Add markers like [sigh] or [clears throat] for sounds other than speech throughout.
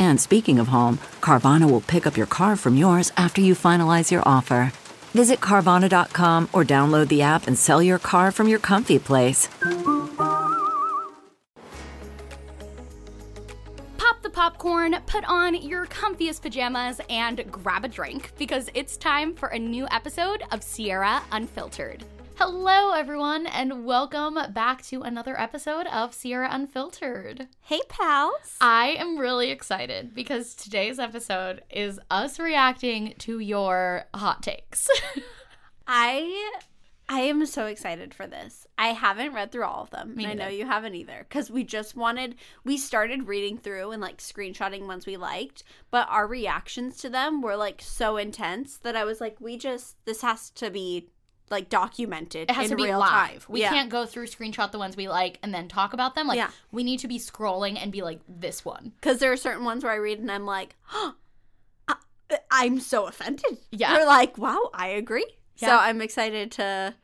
And speaking of home, Carvana will pick up your car from yours after you finalize your offer. Visit Carvana.com or download the app and sell your car from your comfy place. Pop the popcorn, put on your comfiest pajamas, and grab a drink because it's time for a new episode of Sierra Unfiltered. Hello, everyone, and welcome back to another episode of Sierra Unfiltered. Hey, pals. I am really excited because today's episode is us reacting to your hot takes. [laughs] I I am so excited for this. I haven't read through all of them. Me and I know you haven't either cuz we just wanted we started reading through and like screenshotting ones we liked, but our reactions to them were like so intense that I was like we just this has to be like documented It has in to be real live. time. We Yeah. can't go through screenshot the ones we like and then talk about them. Like Yeah. we need to be scrolling and be like this one. Because there are certain ones where I read and I'm like, oh, [gasps] I'm so offended. Yeah. Or like, wow, I agree. Yeah. So I'm excited to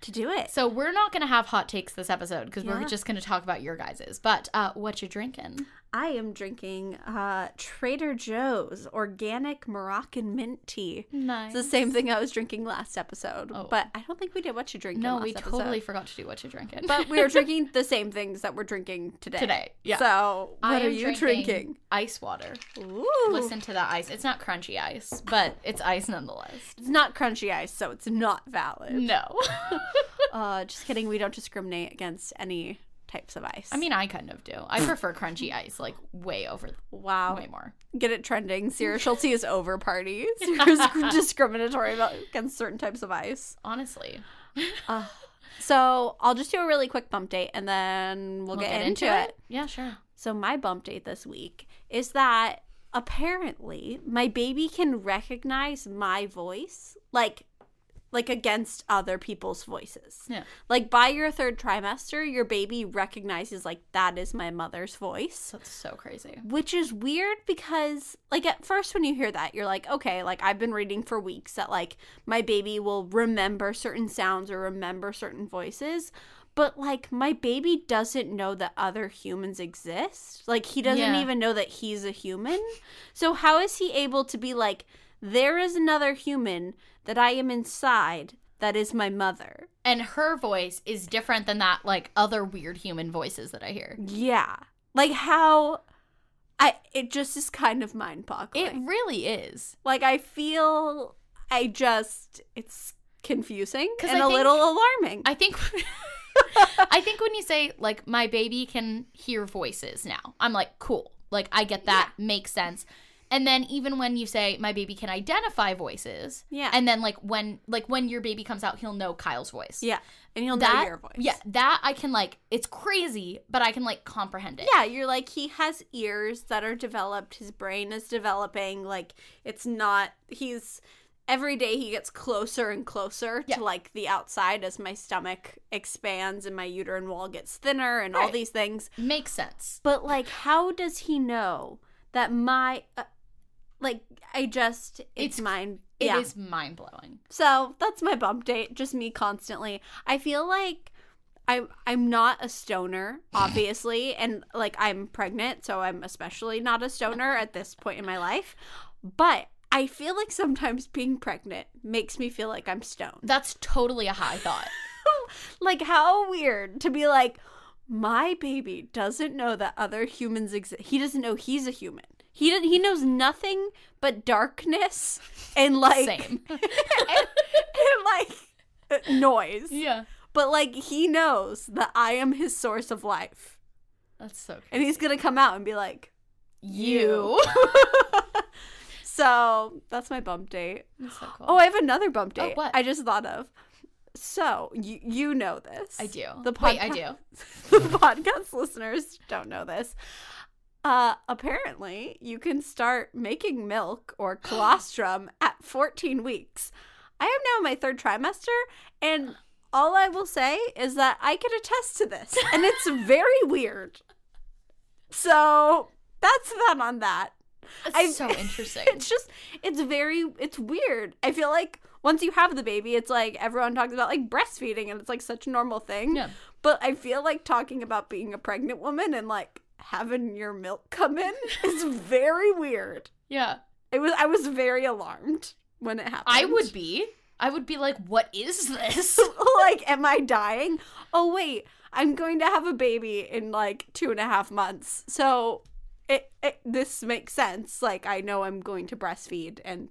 to do it. So we're not gonna have hot takes this episode because we're just gonna talk about your guys's. But uh, what you drinking? I am drinking uh, Trader Joe's organic Moroccan mint tea. Nice. It's the same thing I was drinking last episode, Oh. but I don't think we did what you drink. No, last we episode. totally forgot to do what you drinking. But we were [laughs] drinking the same things that we're drinking today. Today, yeah. So what are you drinking? Ice water. Ooh. Listen to that ice. It's not crunchy ice, but [laughs] it's ice nonetheless. It's not crunchy ice, so it's not valid. No. [laughs] Uh, just kidding. We don't discriminate against any types of ice. I mean, I kind of do. I prefer crunchy ice, like way over, wow. way more. Get it trending. Sierra [laughs] Schultzzie is over parties. You're [laughs] discriminatory about against certain types of ice. Honestly, ah. So I'll just do a really quick bump date and then we'll, We'll get, into, it. Yeah, sure. So my bump date this week is that apparently my baby can recognize my voice like like against other people's voices. Yeah. Like by your third trimester, your baby recognizes like that is my mother's voice. That's so crazy. Which is weird because, like, at first, when you hear that, you're like, okay, like, I've been reading for weeks that, like, my baby will remember certain sounds or remember certain voices. But, like, my baby doesn't know that other humans exist. Like, he doesn't Yeah. even know that he's a human. So, how is he able to be like, there is another human that I am inside that is my mother? And her voice is different than that, like other weird human voices that I hear. Yeah. Like, how. I, it just is kind of mind boggling. It really is. Like I feel I just it's confusing and I a think- little alarming. I think [laughs] I think when you say like my baby can hear voices now, I'm like cool. Like I get that makes sense. And then even when you say my baby can identify voices, Yeah. And then like when like when your baby comes out, he'll know Kyle's voice. yeah. And he'll know your voice. yeah, that I can like. It's crazy, but I can like comprehend it. Yeah, you're like he has ears that are developed, his brain is developing, like it's not he's every day he gets closer and closer Yeah. to like the outside as my stomach expands and my uterine wall gets thinner and all these things. makes sense. But like how does he know that my uh, like I just it's, It's- mine It yeah. is mind blowing. So that's my bump date, just me constantly. I feel like I'm I'm not a stoner, obviously, [laughs] and like I'm pregnant, so I'm especially not a stoner at this point in my life. But I feel like sometimes being pregnant makes me feel like I'm stoned. That's totally a high thought. [laughs] like how weird to be like my baby doesn't know that other humans exist. He doesn't know he's a human. He did, he knows nothing but darkness and like Same. [laughs] and, and like noise. yeah. But like he knows that I am his source of life. That's so crazy. And he's going to come out and be like, you. [laughs] so that's my bump date. That's so cool. Oh, I have another bump Oh, date. what? I just thought of. So you you know this. I do. The Wait, I do. [laughs] the podcast listeners don't know this. Uh, apparently, you can start making milk or [gasps] colostrum at 14 weeks. I am now in my third trimester, and all I will say is that I can attest to this, and it's [laughs] very weird. So that's that on that. It's I- so interesting. [laughs] It's just, it's very, it's weird. I feel like once you have the baby, it's like everyone talks about like breastfeeding, and it's like such a normal thing. Yeah. But I feel like talking about being a pregnant woman and like having your milk come in [laughs] is very weird. yeah. It was, I was very alarmed when it happened. I would be. I would be like, what is this? [laughs] like, am I dying? Oh wait, I'm going to have a baby in like two and a half months. So it, it this makes sense. Like I know I'm going to breastfeed and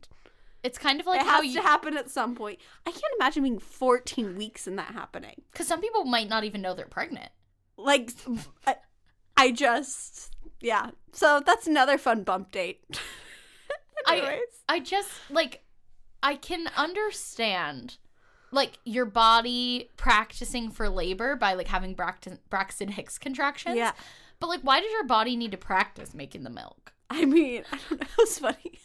It's kind of like it how has you to happen at some point. I can't imagine being 14 weeks and that happening. because some people might not even know they're pregnant. Like uh, I, just yeah. So that's another fun bump date. [laughs] I I just like I can understand like your body practicing for labor by like having Braxton, Braxton Hicks contractions. Yeah. But like why does your body need to practice making the milk? I mean, [laughs] I don't know. It's funny.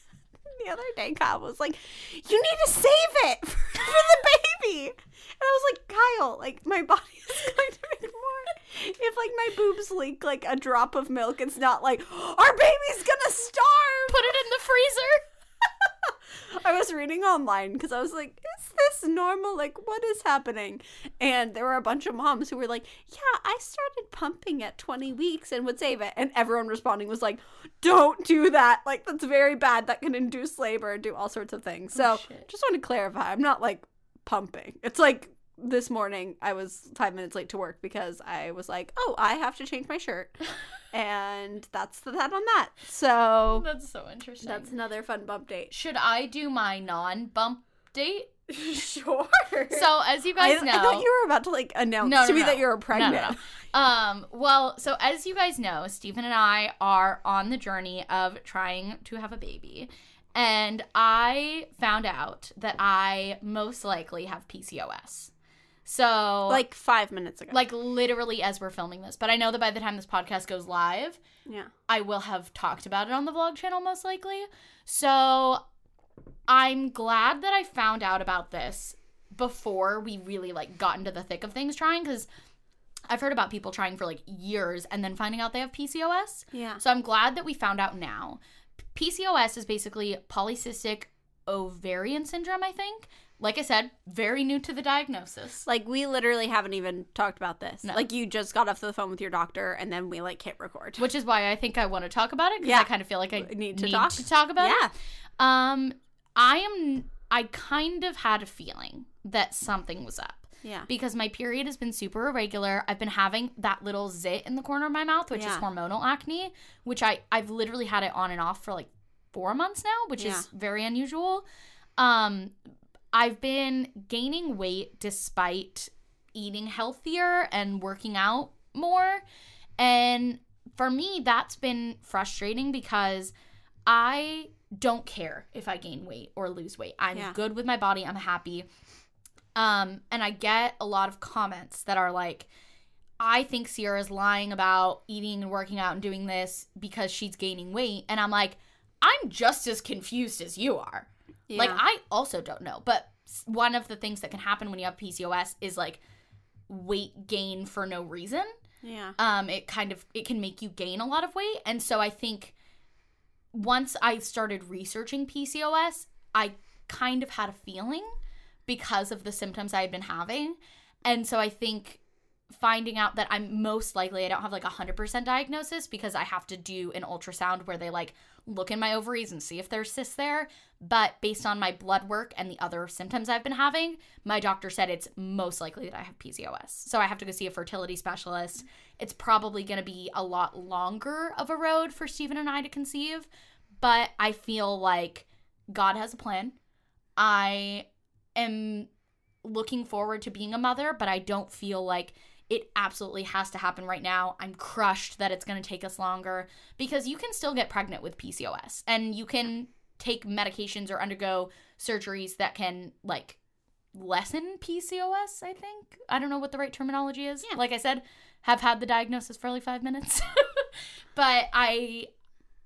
The other day, Kyle was like, "You need to save it [laughs] for, the baby," and I was like, "Kyle, like my body is [laughs] going to make more. If like my boobs leak like a drop of milk, it's not like our baby's gonna starve." Put it in the freezer. I was reading online because I was like, is this normal? Like, what is happening? And there were a bunch of moms who were like, yeah, I started pumping at 20 weeks and would save it. And everyone responding was like, don't do that. Like, that's very bad. That can induce labor and do all sorts of things. Oh, so, shit. just want to clarify I'm not like pumping. It's like this morning I was five minutes late to work because I was like, oh, I have to change my shirt. [laughs] and that's the, that on that. So, That's so interesting. that's another fun bump date. Should I do my non-bump date? [laughs] sure. So as you I, guys know, I thought you were about to like announce no, to no, me no. that you're pregnant. Um, well, so as you guys know, Stephen and I are on the journey of trying to have a baby. And I found out that I most likely have PCOS. So Like five minutes ago. like literally as we're filming this. But I know that by the time this podcast goes live, yeah. I will have talked about it on the vlog channel most likely. So I'm glad that I found out about this before we really like got into the thick of things trying because I've heard about people trying for like years and then finding out they have PCOS. Yeah. So I'm glad that we found out now. PCOS is basically polycystic ovarian syndrome, I think. Like I said, very new to the diagnosis. Like we literally haven't even talked about this. No. Like you just got off the phone with your doctor and then we like hit record. Which is why I think I want to talk about it because Yeah. I kind of feel like I Need to talk. about it. Yeah. Um, I am. I kind of had a feeling that something was up Yeah. because my period has been super irregular. I've been having that little zit in the corner of my mouth, which is hormonal acne, which I I've literally had it on and off for like four months now, which Yeah. is very unusual. Um, I've been gaining weight despite eating healthier and working out more, and for me that's been frustrating because I don't care if I gain weight or lose weight. I'm Yeah. good with my body. I'm happy. Um, and I get a lot of comments that are like, I think Sierra's lying about eating and working out and doing this because she's gaining weight. And I'm like, I'm just as confused as you are. Like, I also don't know. But one of the things that can happen when you have PCOS is like weight gain for no reason Yeah. um it kind of it can make you gain a lot of weight and so i think once i started researching pcos i kind of had a feeling because of the symptoms i had been having and so i think finding out that I'm most likely I don't have like a 100% diagnosis because I have to do an ultrasound where they like look in my ovaries and see if there's cysts there. But based on my blood work and the other symptoms I've been having, my doctor said it's most likely that I have PCOS. So I have to go see a fertility specialist. It's probably going to be a lot longer of a road for Stephen and I to conceive, but I feel like God has a plan. I am looking forward to being a mother, but I don't feel like it absolutely has to happen right now. I'm crushed that it's going to take us longer because you can still get pregnant with PCOS and you can take medications or undergo surgeries that can like lessen PCOS, I think. I don't know what the right terminology is. Yeah. Like I said, have had the diagnosis for only 5 minutes. [laughs] but I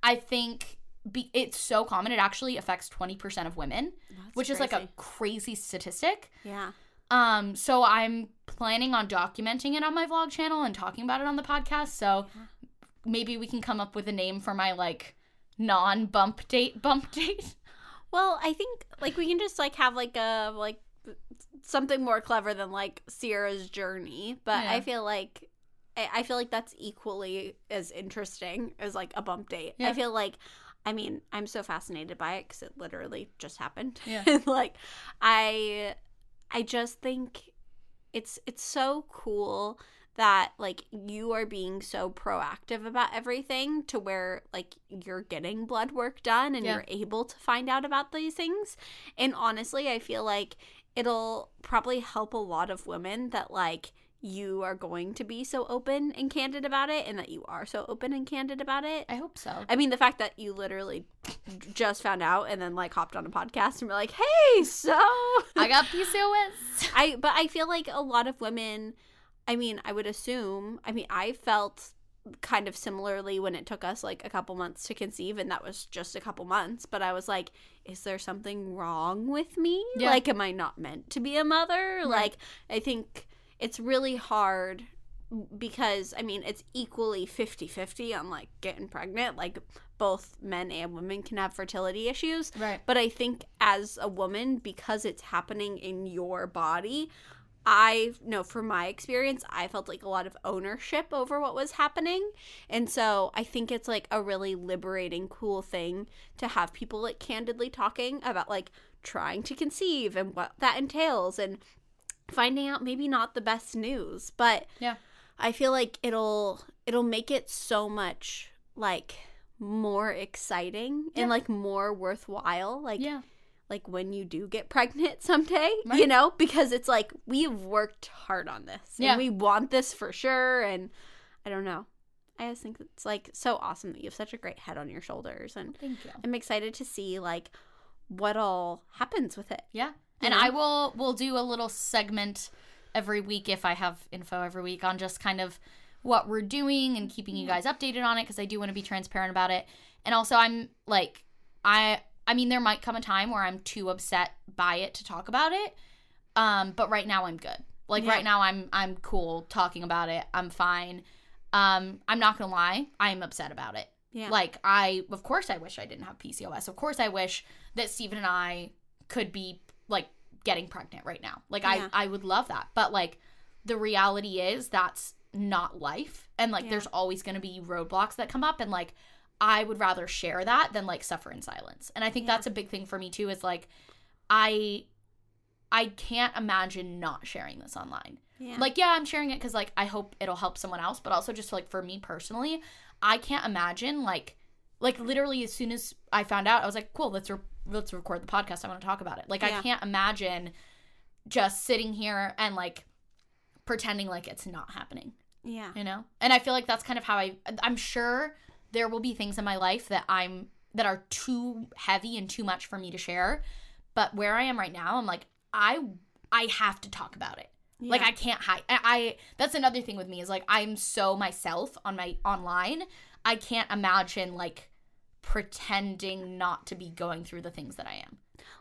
I think be, it's so common it actually affects 20% of women, That's which is like a crazy. crazy statistic. yeah. Um, so I'm planning on documenting it on my vlog channel and talking about it on the podcast. So maybe we can come up with a name for my like non bump date bump [laughs] date. Well, I think like we can just like have like a like something more clever than like Sierra's journey, but Yeah. I feel like I I feel like that's equally as interesting as like a bump date. Yeah. I feel like I mean, I'm so fascinated by it cuz it literally just happened. Yeah. [laughs] Like I I just think it's it's so cool that like you are being so proactive about everything to where like you're getting blood work done and Yeah. you're able to find out about these things. And honestly, I feel like it'll probably help a lot of women that like you are going to be so open and candid about it and that you are so open and candid about it. I hope so. I mean, the fact that you literally [laughs] just found out and then like hopped on a podcast and were like, "Hey, so I got [laughs] PCOS. I but I feel like a lot of women I mean, I would assume, I mean, I felt kind of similarly when it took us like a couple months to conceive and that was just a couple months, but I was like, is there something wrong with me? Yeah. Like am I not meant to be a mother? Like I think it's really hard because I mean, it's equally 50-50 on like getting pregnant, like both men and women can have fertility issues. Right. But I think as a woman, because it's happening in your body, I know from my experience, I felt like a lot of ownership over what was happening. And so I think it's like a really liberating, cool thing to have people like candidly talking about like trying to conceive and what that entails and finding out maybe not the best news, but Yeah. I feel like it'll it'll make it so much like more exciting Yeah. and like more worthwhile. Like Yeah. like when you do get pregnant [laughs] someday, you know, because it's like we've worked hard on this. Yeah. And we want this for sure and I don't know. I just think it's like so awesome that you have such a great head on your shoulders and Thank you. I'm excited to see like what all happens with it. Yeah. And know? I will will do a little segment every week if I have info every week on just kind of what we're doing and keeping you guys updated on it because I do want to be transparent about it. And also I'm like I I mean there might come a time where I'm too upset by it to talk about it. Um but right now I'm good. Like Yeah. right now I'm I'm cool talking about it. I'm fine. Um I'm not going to lie. I'm upset about it. Yeah. Like I of course I wish I didn't have PCOS. Of course I wish that Steven and I could be like getting pregnant right now. Like Yeah. I I would love that. But like the reality is that's not life. And like Yeah. there's always going to be roadblocks that come up and like I would rather share that than like suffer in silence. And I think Yeah. that's a big thing for me too is like I I can't imagine not sharing this online. yeah. Like, yeah, I'm sharing it because like I hope it'll help someone else, but also just like for me personally, I can't imagine like like literally as soon as I found out, I was like, cool, let's re- let's record the podcast. I want to talk about it. Like, Yeah. I can't imagine just sitting here and like pretending like it's not happening, yeah. you know. And I feel like that's kind of how I. I'm sure there will be things in my life that I'm that are too heavy and too much for me to share, but where I am right now, I'm like, I I have to talk about it. Like I can't hide. I, I that's another thing with me is like I'm so myself on my online. I can't imagine like pretending not to be going through the things that I am.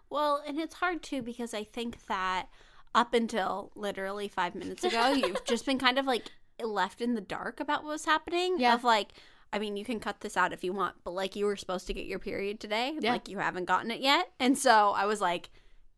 Well, and it's hard too because I think that up until literally five minutes ago, you've just been kind of like left in the dark about what was happening. Yeah. Of like, I mean, you can cut this out if you want, but like you were supposed to get your period today. Yeah. Like you haven't gotten it yet. And so I was like,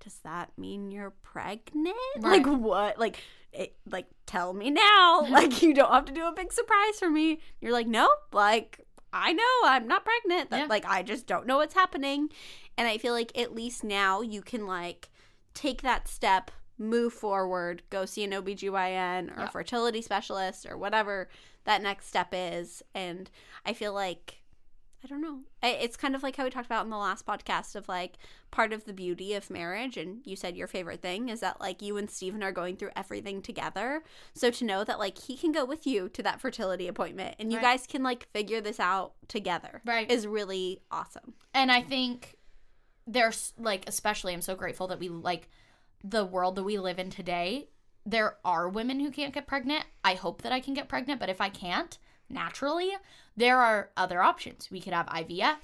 does that mean you're pregnant? Right. Like what? Like, it, like tell me now [laughs] like you don't have to do a big surprise for me you're like nope like i know i'm not pregnant that Yeah. like i just don't know what's happening and i feel like at least now you can like take that step move forward go see an obgyn or Yeah. a fertility specialist or whatever that next step is and i feel like I don't know. It's kind of like how we talked about in the last podcast of like part of the beauty of marriage. And you said your favorite thing is that like you and Stephen are going through everything together. So to know that like he can go with you to that fertility appointment and you Right. guys can like figure this out together Right. is really awesome. And I think there's like especially I'm so grateful that we like the world that we live in today. There are women who can't get pregnant. I hope that I can get pregnant, but if I can't naturally, there are other options. We could have IVF,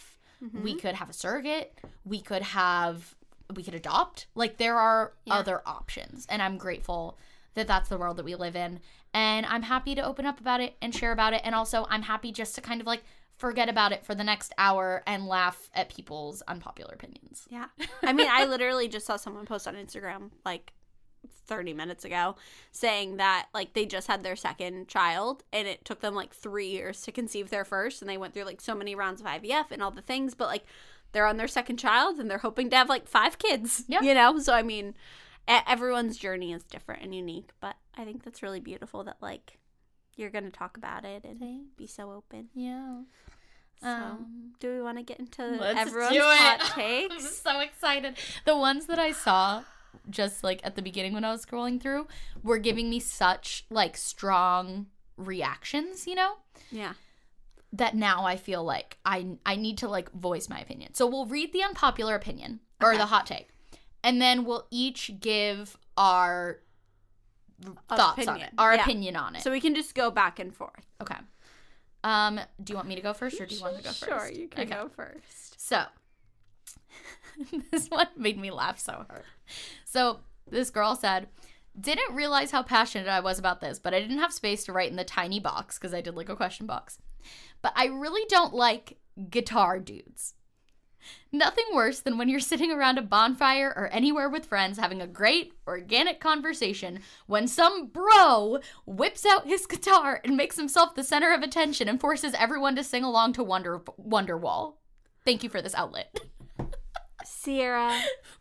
mm-hmm. we could have a surrogate, we could have we could adopt. Like there are other options, and I'm grateful that that's the world that we live in. And I'm happy to open up about it and share about it. And also, I'm happy just to kind of like forget about it for the next hour and laugh at people's unpopular opinions. Yeah. I mean, I literally just saw someone post on Instagram like 30 minutes ago saying that like they just had their second child and it took them like 3 years to conceive their first and they went through like so many rounds of IVF and all the things but like they're on their second child and they're hoping to have like 5 kids. Yeah. You know? So I mean, everyone's journey is different and unique, but I think that's really beautiful that like you're going to talk about it and be so open. Yeah. So, Um, do we want to get into Let's everyone's hot [laughs] I'm so excited. The ones that I saw just like at the beginning when I was scrolling through were giving me such like strong reactions, you know? Yeah. that now I feel like I I need to like voice my opinion. So we'll read the unpopular opinion or the hot take. And then we'll each give our thoughts on it, our Yeah. opinion on it. So we can just go back and forth. okay. Um do you want me to go first or do you want to go first? Sure, you can Okay. go first. So, [laughs] this one made me laugh so hard. So, this girl said, Didn't realize how passionate I was about this, but I didn't have space to write in the tiny box because I did like a question box. But I really don't like guitar dudes. Nothing worse than when you're sitting around a bonfire or anywhere with friends having a great organic conversation when some bro whips out his guitar and makes himself the center of attention and forces everyone to sing along to Wonder Wonderwall. Thank you for this outlet. [laughs] Sierra,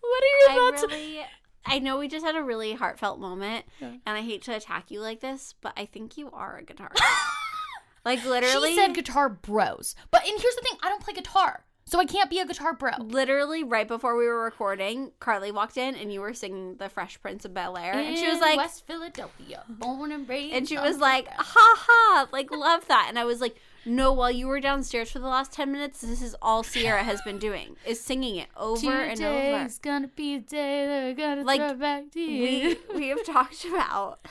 What are your I thoughts? really I know we just had a really heartfelt moment and I hate to attack you like this, but I think you are a guitar. [laughs] like literally She said guitar bros. But and here's the thing, I don't play guitar. So I can't be a guitar bro. literally right before we were recording, Carly walked in and you were singing the Fresh Prince of Bel Air and she was like West Philadelphia, born and raised. and she was like, ha ha, like love that. And I was like, no, while you were downstairs for the last 10 minutes, this is all Sierra has been doing, is singing it over and over. Today's gonna be a day that I'm gonna Like, throw back to you. We, we have talked about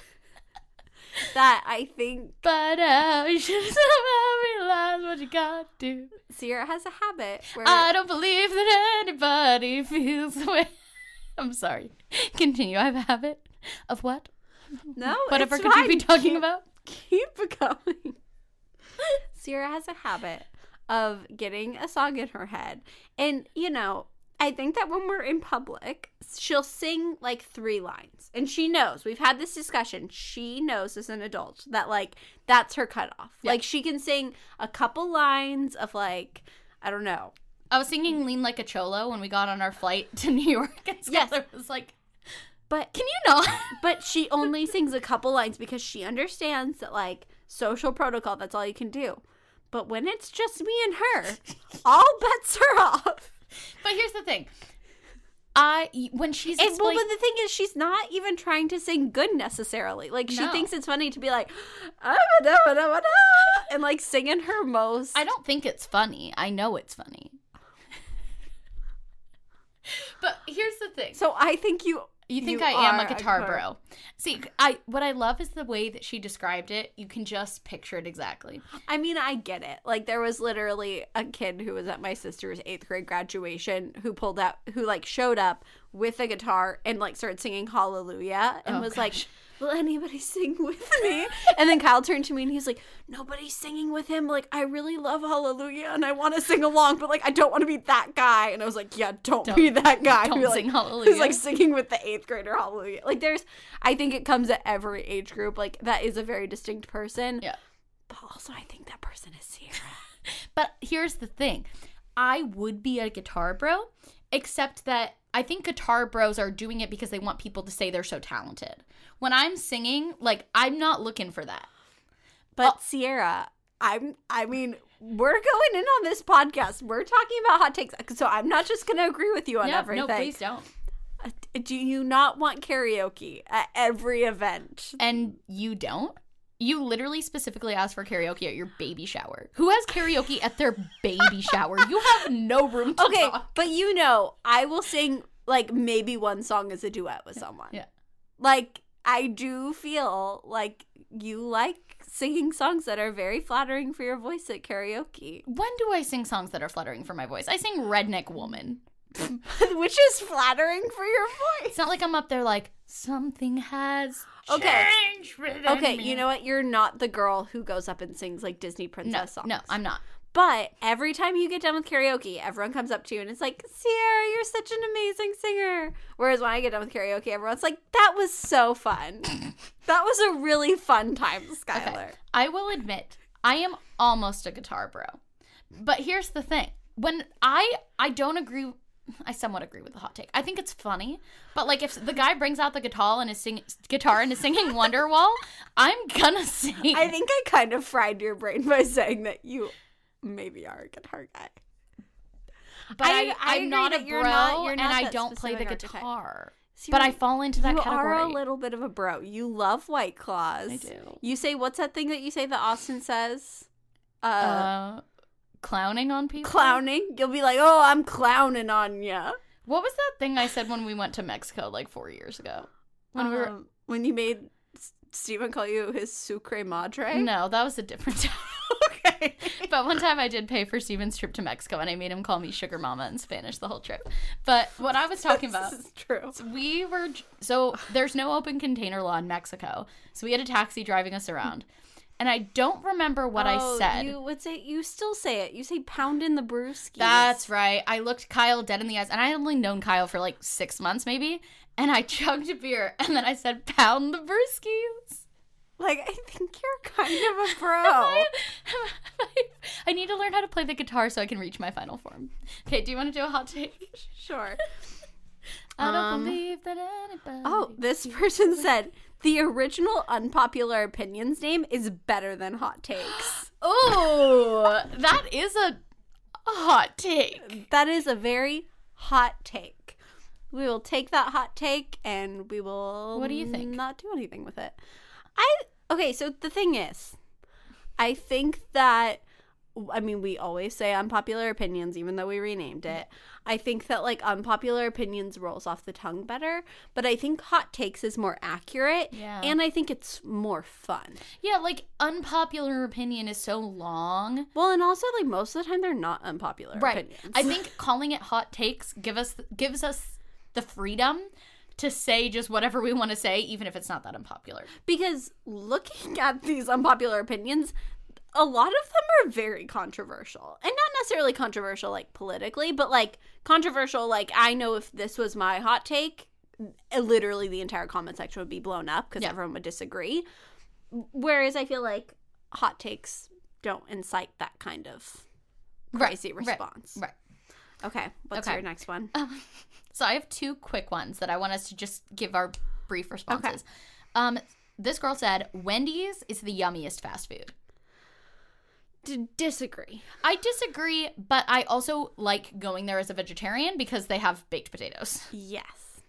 that I think but uh, you should somehow realize what you gotta do. Sierra has a habit where I don't believe that anybody feels the way. [laughs] I'm sorry. Continue. I have a habit of what? no, Whatever it's could you be talking Keep- about? Keep going. Sierra has a habit of getting a song in her head, and you know, I think that when we're in public, she'll sing like three lines, and she knows. We've had this discussion. She knows as an adult that like that's her cutoff. Like she can sing a couple lines of like I don't know. I was singing "Lean Like a Cholo" when we got on our flight to [laughs] New York, and Yes. Skylar was like, But "Can you not?" but she only sings a couple lines because she understands that like social protocol that's all you can do but when it's just me and her all bets are off But here's the thing. I when she's and well but the thing is she's not even trying to sing good necessarily like she No. thinks it's funny to be like "Ah, da, da, da, da," and like singing her most I don't think it's funny. I know it's funny. but here's the thing. so i think you You think I am a guitar guitar- bro? See, I what I love is the way that she described it. You can just picture it exactly. I mean, I get it. Like there was literally a kid who was at my sister's eighth grade graduation who pulled out, who like showed up with a guitar and like started singing Hallelujah and Oh, was like, gosh. Will anybody sing with me? [laughs] And then Kyle turned to me and he's like, nobody's singing with him. Like, I really love Hallelujah and I want to sing along, but like, I don't want to be that guy. And I was like, yeah, don't, Don't- be that guy. don't Be like, sing Hallelujah. like singing with the eighth grader Hallelujah. Like, there's, I think it comes at every age group. Like, that is a very distinct person. Yeah. But also, I think that person is Sierra. [laughs] But here's the thing I would be a guitar bro, except that I think guitar bros are doing it because they want people to say they're so talented. When I'm singing, like, I'm not looking for that. But Sierra, I'm I mean, we're going in on this podcast. We're talking about hot takes. So I'm not just gonna agree with you on everything. no, please don't. Uh, Do you not want karaoke at every event? And you don't? You literally specifically asked for karaoke at your baby shower. Who has karaoke at their baby shower? You have no room to Okay, talk. but you know, I will sing like maybe one song as a duet with someone. Yeah. Like I do feel like you like singing songs that are very flattering for your voice at karaoke, When do I sing songs that are fluttering for my voice? I sing Redneck Woman. [laughs] which is flattering for your voice. It's not like I'm up there like, something has Okay. changed within Okay, me." you know what? You're not the girl who goes up and sings like Disney No, princess songs. no, I'm not. But every time you get done with karaoke, everyone comes up to you and it's like, Sierra, you're such an amazing singer. Whereas when I get done with karaoke, everyone's like, that was so fun. [laughs] that was a really fun time, Skylar. Okay. I will admit, I am almost a guitar bro. But here's the thing. When I I don't agree I somewhat agree with the hot take. I think it's funny, but like if the guy brings out the guitar and is singing guitar and is singing [laughs] Wonderwall, I'm gonna sing. I think I kind of fried your brain by saying that you maybe are a guitar guy. but I- I, am not a bro, not- you're and I don't play the guitar. See, but I fall into that you category. are a little bit of a bro. You love White Claws. I do. You say, what's that thing that you say that Austin says? Uh, uh, clowning on people. clowning. You'll be like, oh, I'm clowning on ya. What was that thing I said when we went to Mexico like four years ago? When we were Um, when you made S- Steven call you his sucre madre. no, that was a different [laughs] time. okay. [laughs] But one time I did pay for Steven's trip to Mexico and I made him call me Sugar Mama in Spanish the whole trip. But what I was [laughs] talking about, This is true. we were, so there's no open container law in Mexico. So we had a taxi driving us around. And I don't remember what I Oh, said. You would say you still say it. You say pound in the brewskis. That's right. I looked Kyle dead in the eyes, and I had only known Kyle for like six months, maybe. And I [laughs] chugged a beer, and then I said, "Pound the brewskis." like I think you're kind of a [laughs] bro. I, I need to learn how to play the guitar so I can reach my final form. Okay, do you want to do a hot take? sure. [laughs] I don't Um, believe that anybody. Oh, this person said the original unpopular opinions name is better than hot takes. [gasps] Oh, that is a hot take. That is a very hot take. We will take that hot take and we will What do you think? Not do anything with it. I okay, so the thing is I think that I mean we always say unpopular opinions even though we renamed it. I think that like unpopular opinions rolls off the tongue better, but I think hot takes is more accurate Yeah. and I think it's more fun. Yeah, like unpopular opinion is so long. Well, and also like most of the time they're not unpopular Right. opinions. I think [laughs] calling it hot takes give us gives us the freedom to say just whatever we want to say, even if it's not that unpopular. because looking at these unpopular opinions a lot of them are very controversial and not necessarily controversial like politically but like controversial like i know if this was my hot take uh, literally the entire comment section would be blown up because Yeah. everyone would disagree whereas i feel like hot takes don't incite that kind of crazy right, response Right. okay what's Okay. your next one [laughs] So I have two quick ones that I want us to just give our brief responses. Um, this girl said Wendy's is the yummiest fast food. D- disagree I disagree, but I also like going there as a vegetarian because they have baked potatoes. yes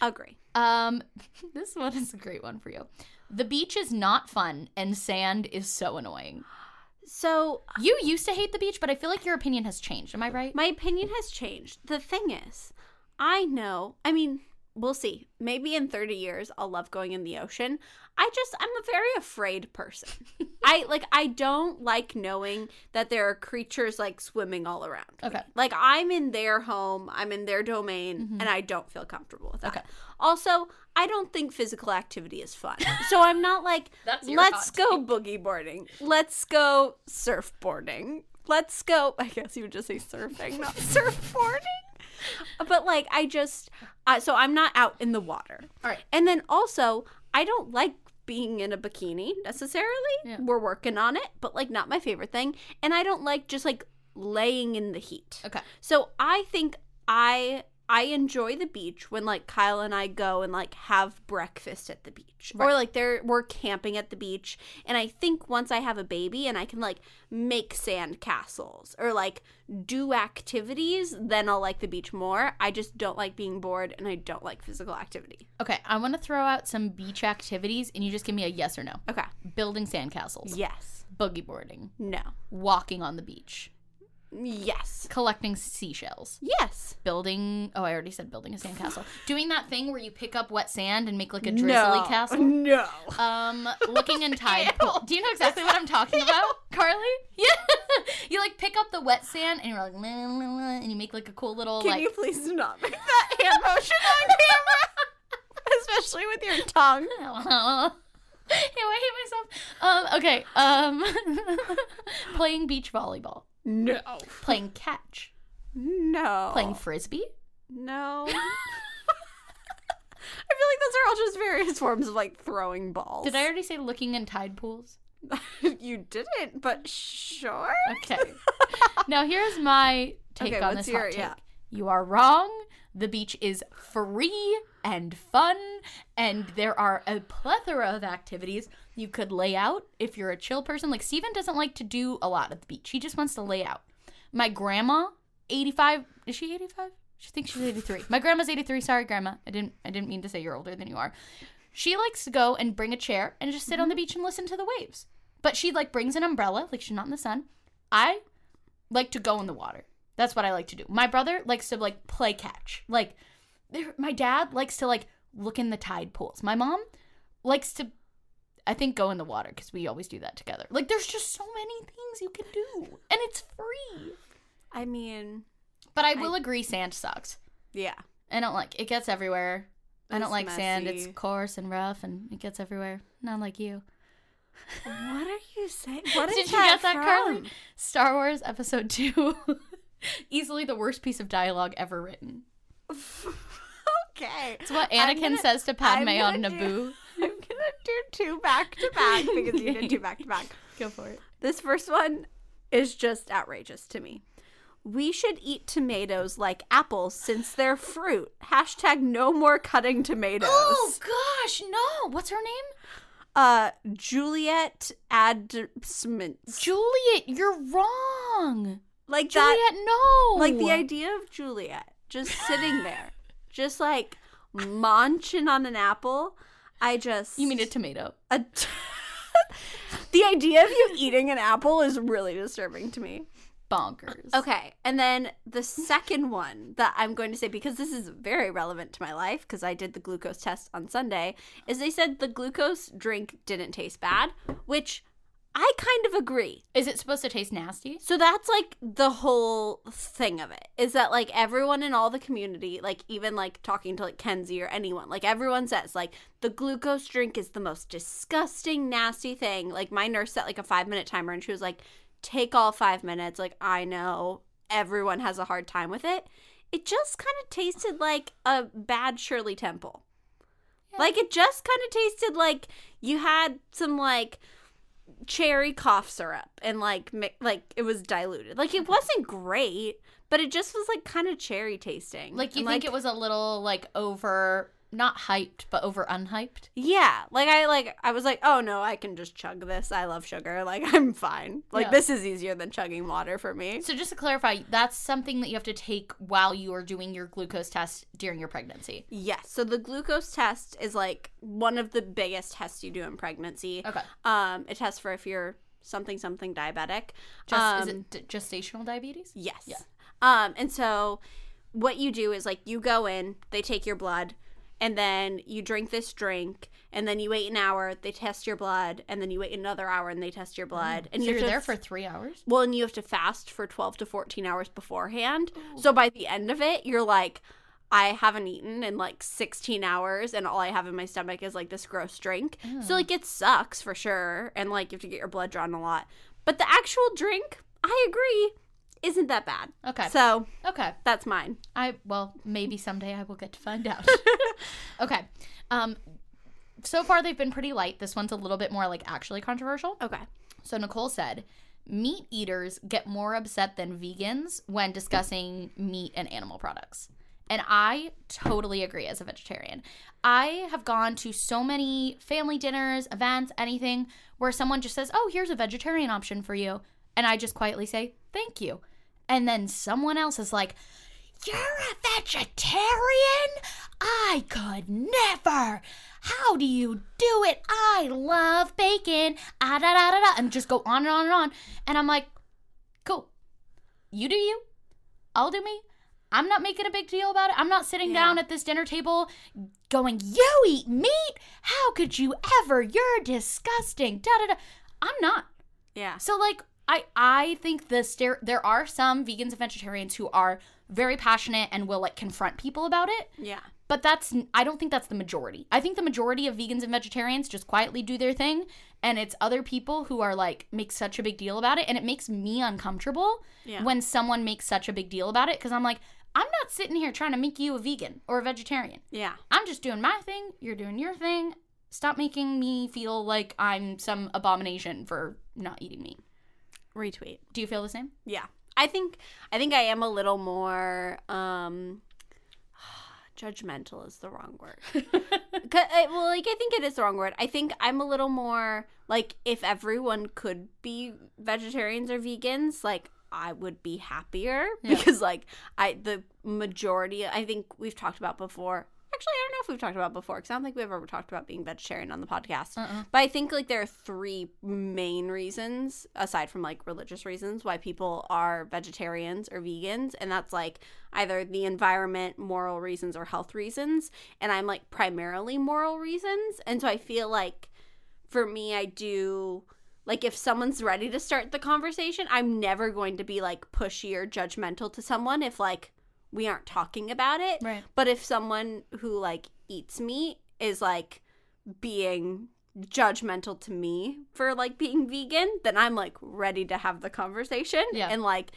agree Um, [laughs] this one is a great one for you. The beach is not fun and sand is so annoying. so You used to hate the beach, but I feel like your opinion has changed. Am I right? My opinion has changed. The thing is, I know, I mean, we'll see. Maybe in 30 years I'll love going in the ocean. I just I'm a very afraid person. [laughs] I like I don't like knowing that there are creatures like swimming all around. me. Okay. Like I'm in their home, I'm in their domain, and I don't feel comfortable with that. Mm-hmm. Okay. Also, I don't think physical activity is fun. [laughs] So I'm not like [laughs] let's go boogie boarding. Let's go surfboarding. Let's go I guess you would just say surfing, not surfboarding. [laughs] But like I just uh, so I'm not out in the water. All right. And then also, I don't like being in a bikini necessarily. Yeah. We're working on it, but like not my favorite thing. And I don't like just like laying in the heat. Okay. So I think I I enjoy the beach when like Kyle and I go and like have breakfast at the beach. Or like there we're camping at the beach and I think once I have a baby and I can like make sand castles or like do activities, then I'll like the beach more. I just don't like being bored and I don't like physical activity. Okay, I want to throw out some beach activities, and you just give me a yes or no. Okay. Building sand castles. Yes. boogie boarding, No. walking on the beach, Yes. collecting seashells, Yes. building. Oh, I already said building a sandcastle. [sighs] Doing that thing where you pick up wet sand and make like a drizzly no. castle. No. Um, looking in [laughs] tide pool. Do you know exactly what I'm talking [laughs] about, Carly? [laughs] Yeah. you like pick up the wet sand and you're like, la, la, la, and you make like a cool little Can like. you please not make that hand motion on camera? Especially with your tongue. Ew, I hate myself. Um, okay. Um, playing beach volleyball, No. playing catch, No. playing frisbee. No. [laughs] I feel like those are all just various forms of like throwing balls. Did I already say looking in tide pools? [laughs] you didn't, but sure. Okay. now here's my [laughs] take Okay, on this your- hot take. yeah. You are wrong. The beach is free and fun, and there are a plethora of activities you could lay out if you're a chill person. Like Steven doesn't like to do a lot at the beach. He just wants to lay out. My grandma, 85, is she 85? She thinks she's 83. My grandma's 83. Sorry, grandma. I didn't I didn't mean to say you're older than you are. She likes to go and bring a chair and just sit on the mm-hmm. beach and listen to the waves. But she like brings an umbrella, like she's not in the sun. I like to go in the water. That's what I like to do. My brother likes to like play catch. Like my dad likes to like look in the tide pools. My mom likes to I think go in the water cuz we always do that together. Like there's just so many things you can do and it's free. I mean, But I will agree sand sucks. yeah. I don't like it gets everywhere. I don't like sand. It's coarse and rough and it gets everywhere. Not like you. What are you saying? [laughs] What Did you get that? Carly? Star Wars Episode 2. [laughs] [laughs] Easily the worst piece of dialogue ever written. [laughs] Okay. It's what Anakin gonna- says to Padme on Naboo. do- [laughs] I'm gonna do two back to back because you did two back to back. Go for it. This first one is just outrageous to me. We should eat tomatoes like apples since they're fruit. Hashtag no more cutting tomatoes. Oh gosh, no! What's her name? Uh, Juliet Adamant. Juliet. You're wrong. Like that. Juliet, no. Like the idea of Juliet just sitting there, [laughs] just like munching on an apple. I just. You mean a tomato? a t- [laughs] the idea of you eating an apple is really disturbing to me. Bonkers. Okay, and then the second one that I'm going to say because this is very relevant to my life because I did the glucose test on Sunday is they said the glucose drink didn't taste bad, which I kind of agree. Is it supposed to taste nasty? So that's like the whole thing of it is that like everyone in all the community, like even like talking to like Kenzie or anyone, like everyone says like the glucose drink is the most disgusting, nasty thing. Like my nurse set like a five minute timer and she was like, take all five minutes. Like I know everyone has a hard time with it. It just kind of tasted like a bad Shirley Temple. Like it just kind of tasted like you had some like cherry cough syrup and like mi- like it was diluted. Like it wasn't great, but it just was like kind of cherry tasting. Like you And, think it was a little like over, not hyped, but over unhyped? Yeah, like I like I was like, "Oh no, I can just chug this. I love sugar. [laughs] Like I'm fine. Like Yeah. this is easier than chugging water for me." So just to clarify, that's something that you have to take while you are doing your glucose test during your pregnancy. Yes. So the glucose test is like one of the biggest tests you do in pregnancy. Okay. Um it tests for if you're something something diabetic. Just is Um, it d- gestational diabetes? Yes. Yeah. Um, and so what you do is like you go in, they take your blood, and then you drink this drink, and then you wait an hour, they test your blood, and then you wait another hour and they test your mm. blood. And so you you're there f- for three hours. well, and you have to fast for 12 to 14 hours beforehand. Oh. So by the end of it, you're like, I haven't eaten in like 16 hours, and all I have in my stomach is like this gross drink. So, oh. like, it sucks for sure. And like, you have to get your blood drawn a lot. But the actual drink, I agree, isn't that bad. Okay. So, Okay. that's mine. I well, maybe someday I will get to find out. [laughs] [laughs] okay. Um so far they've been pretty light. This one's a little bit more like actually controversial. Okay. So Nicole said, meat eaters get more upset than vegans when discussing meat and animal products. And I totally agree as a vegetarian. I have gone to so many family dinners, events, anything where someone just says, Oh, here's a vegetarian option for you. And I just quietly say, Thank you. And then someone else is like, You're a vegetarian? I could never. How do you do it? I love bacon. Ah, da, da, da, da, and just go on and on and on. And I'm like, cool. You do you. I'll do me. I'm not making a big deal about it. I'm not sitting Yeah. down at this dinner table going, You eat meat? How could you ever? You're disgusting. Da da da. I'm not. Yeah. So like I I think the stare there are some vegans and vegetarians who are very passionate and will like confront people about it, Yeah. but that's I don't think that's the majority. I think the majority of vegans and vegetarians just quietly do their thing and it's other people who are like make such a big deal about it and it makes me uncomfortable Yeah. when someone makes such a big deal about it cuz I'm like I'm not sitting here trying to make you a vegan or a vegetarian. Yeah. I'm just doing my thing, you're doing your thing. Stop making me feel like I'm some abomination for not eating meat. Retweet. Do you feel the same? Yeah. I think I think I am a little more um [sighs] judgmental is the wrong word. [laughs] well, like I think it is the wrong word. I think I'm a little more like if everyone could be vegetarians or vegans, like I would be happier Yeah. because like I the majority I think we've talked about before. Actually, I don't know if we've talked about before because I don't think we've ever talked about being vegetarian on the podcast. Uh-uh. But I think like there are three main reasons aside from like religious reasons why people are vegetarians or vegans and that's like either the environment, moral reasons or health reasons and I'm like primarily moral reasons and so I feel like for me I do like if someone's ready to start the conversation, I'm never going to be like pushy or judgmental to someone if like we aren't talking about it. Right. But if someone who like eats meat is like being judgmental to me for like being vegan, then I'm like ready to have the conversation Yeah. and like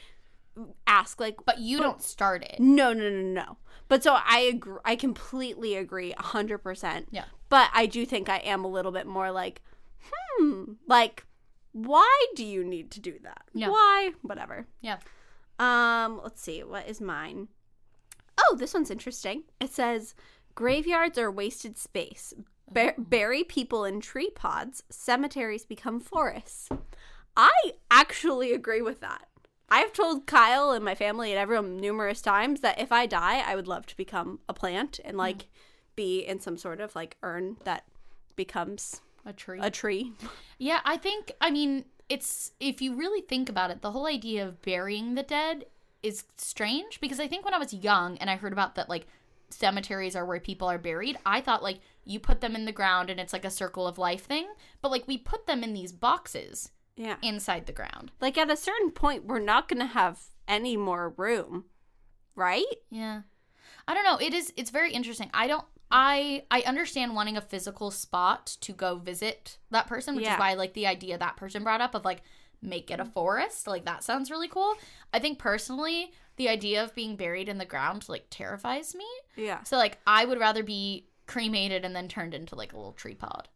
ask like But you don't start it. no, no, no, no. But so I agree. I completely agree, a hundred percent. Yeah. But I do think I am a little bit more like, hmm, like, why do you need to do that? Yeah. Why? Whatever. Yeah. Um, let's see. What is mine? Oh, this one's interesting. It says graveyards are wasted space. Bur- bury people in tree pods. Cemeteries become forests. I actually agree with that. I've told Kyle and my family and everyone numerous times that if I die, I would love to become a plant and hmm. like be in some sort of like urn that becomes A tree. a tree. yeah, I think I mean it's if you really think about it, the whole idea of burying the dead is strange because I think when I was young and I heard about that like cemeteries are where people are buried, I thought like you put them in the ground and it's like a circle of life thing, but like we put them in these boxes Yeah. inside the ground. Like at a certain point, we're not going to have any more room, right? Yeah. I don't know. It is it's very interesting. I don't I I understand wanting a physical spot to go visit that person, which Yeah. is why I like the idea that person brought up of like make it a mm-hmm. forest. Like that sounds really cool. I think personally, the idea of being buried in the ground like terrifies me. Yeah. So like I would rather be cremated and then turned into like a little tree pod.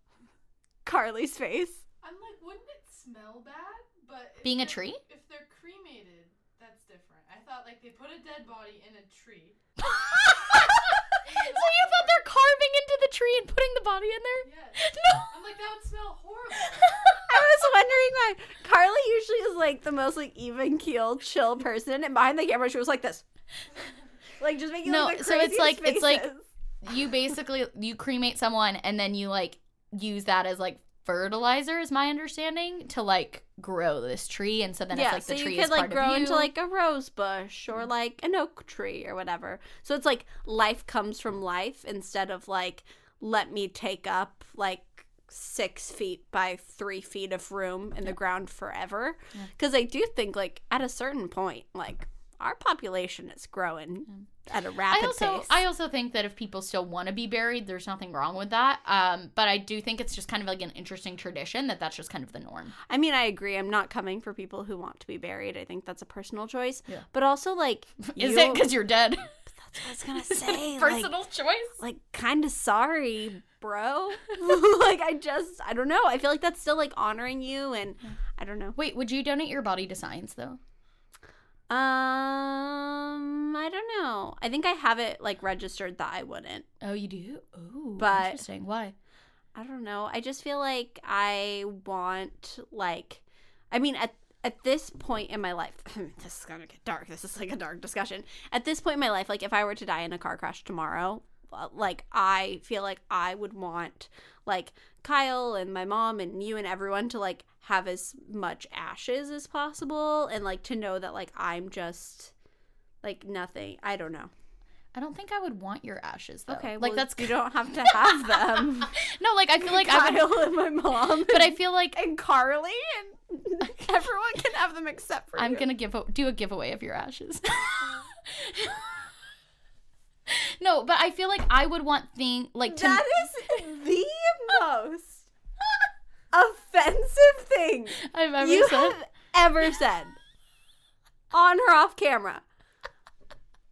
Carly's face. I'm like, wouldn't it smell bad? But Being a tree? If they're cremated, that's different. I thought like they put a dead body in a tree. [laughs] so you thought they're carving into the tree and putting the body in there? Yes. No. I'm like, that would smell horrible. [laughs] I was wondering why Carly usually is like the most like even keeled, chill person, and behind the camera she was like this, like just making No, like, the so it's craziest like- it's like- you basically you cremate someone and then you like use that as like fertilizer is my understanding to like grow this tree and so then yeah, it's like so the tree you is could like part grow into like a rose bush or like an oak tree or whatever. So it's like life comes from life instead of like let me take up like six feet by three feet of room in the ground forever. Because I do think like at a certain point, like our population is growing at a rapid I also pace. I also think that if people still want to be buried, there's nothing wrong with that. Um, but I do think it's just kind of like an interesting tradition that that's just kind of the norm. I mean, I agree. I'm not coming for people who want to be buried. I think that's a personal choice. Yeah. But also, like, [laughs] Is you- it because you're dead? That's what I was gonna [laughs] say, like, Personal choice. like kind of sorry, bro. [laughs] like I just I don't know. I feel like that's still like honoring you and I don't know. Wait, would you donate your body to science though? Um I don't know. I think I have it like registered that I wouldn't. Oh, you do. Oh, But- interesting. Why? I don't know. I just feel like I want like I mean at at this point in my life, [laughs] this is gonna get dark. This is like a dark discussion. At this point in my life, like if I were to die in a car crash tomorrow, Uh, like I feel like I would want like Kyle and my mom and you and everyone to like have as much ashes as possible and like to know that like I'm just like nothing. I don't know. I don't think I would want your ashes though. Okay, like well, that's you don't have to have them. [laughs] no, like I feel like I would, Kyle and my mom, but I feel like and Carly and [laughs] everyone can have them except for I'm you. gonna give a, do a giveaway of your ashes. [laughs] no, but I feel like I would want thing like to That is the most offensive thing I've ever you said. have ever said on or off camera.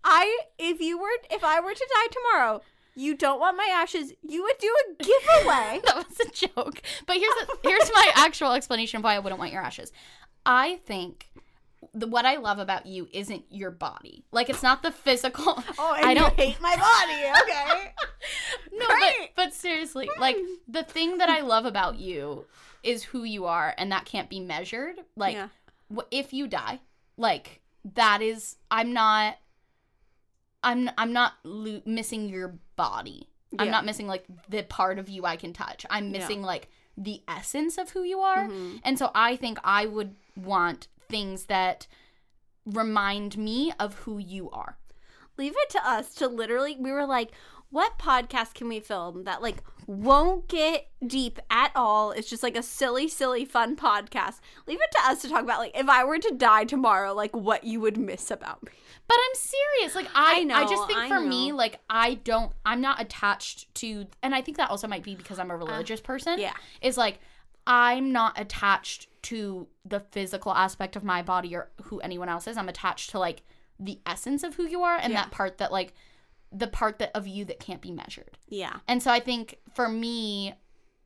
I if you were if I were to die tomorrow, you don't want my ashes, you would do a giveaway. [laughs] that was a joke. But here's a, here's my actual explanation of why I wouldn't want your ashes. I think the, what I love about you isn't your body. Like it's not the physical. Oh, [laughs] I don't hate my body. Okay. [laughs] No, but, Great. but seriously, like the thing that I love about you is who you are, and that can't be measured. Like, Yeah. if you die, like that is, I'm not, I'm, I'm not lo- missing your body. I'm not missing like the part of you I can touch. I'm Yeah. missing like the essence of who you are, Mhm. and so I think I would want things that remind me of who you are. leave it to us to literally we were like what podcast can we film that like won't get deep at all it's just like a silly silly fun podcast leave it to us to talk about like if i were to die tomorrow like what you would miss about me But I'm serious. Like I, I I, just think I for me, like I don't, I'm not attached to, and I think that also might be because I'm a uh, religious person. yeah. is like I'm not attached to the physical aspect of my body or who anyone else is. I'm attached to like the essence of who you are and Yeah. that part that like the part that of you that can't be measured. yeah And so I think for me,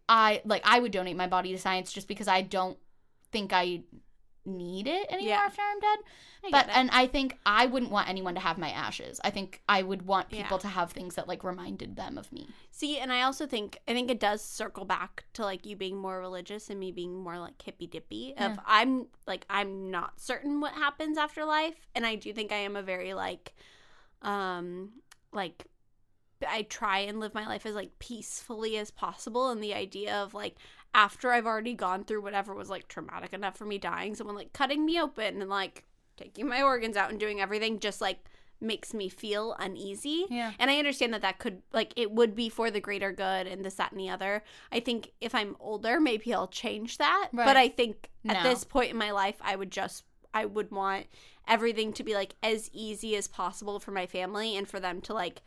I like I would donate my body to science just because I don't think I need it anymore Yeah. after I'm dead. I but and I think I wouldn't want anyone to have my ashes. I think I would want Yeah. people to have things that like reminded them of me. see and i also think i think it does circle back to like you being more religious and me being more like hippy dippy of Yeah. i'm like i'm not certain what happens after life and i do think i am a very like um like I try and live my life as like peacefully as possible and the idea of like after I've already gone through whatever was like traumatic enough for me dying, someone like cutting me open and like taking my organs out and doing everything just like makes me feel uneasy. Yeah. And I understand that that could like it would be for the greater good and this that and the other. I think if I'm older, maybe I'll change that. Right. But I think at this point in my life, I would just I would want everything to be like as easy as possible for my family and for them to like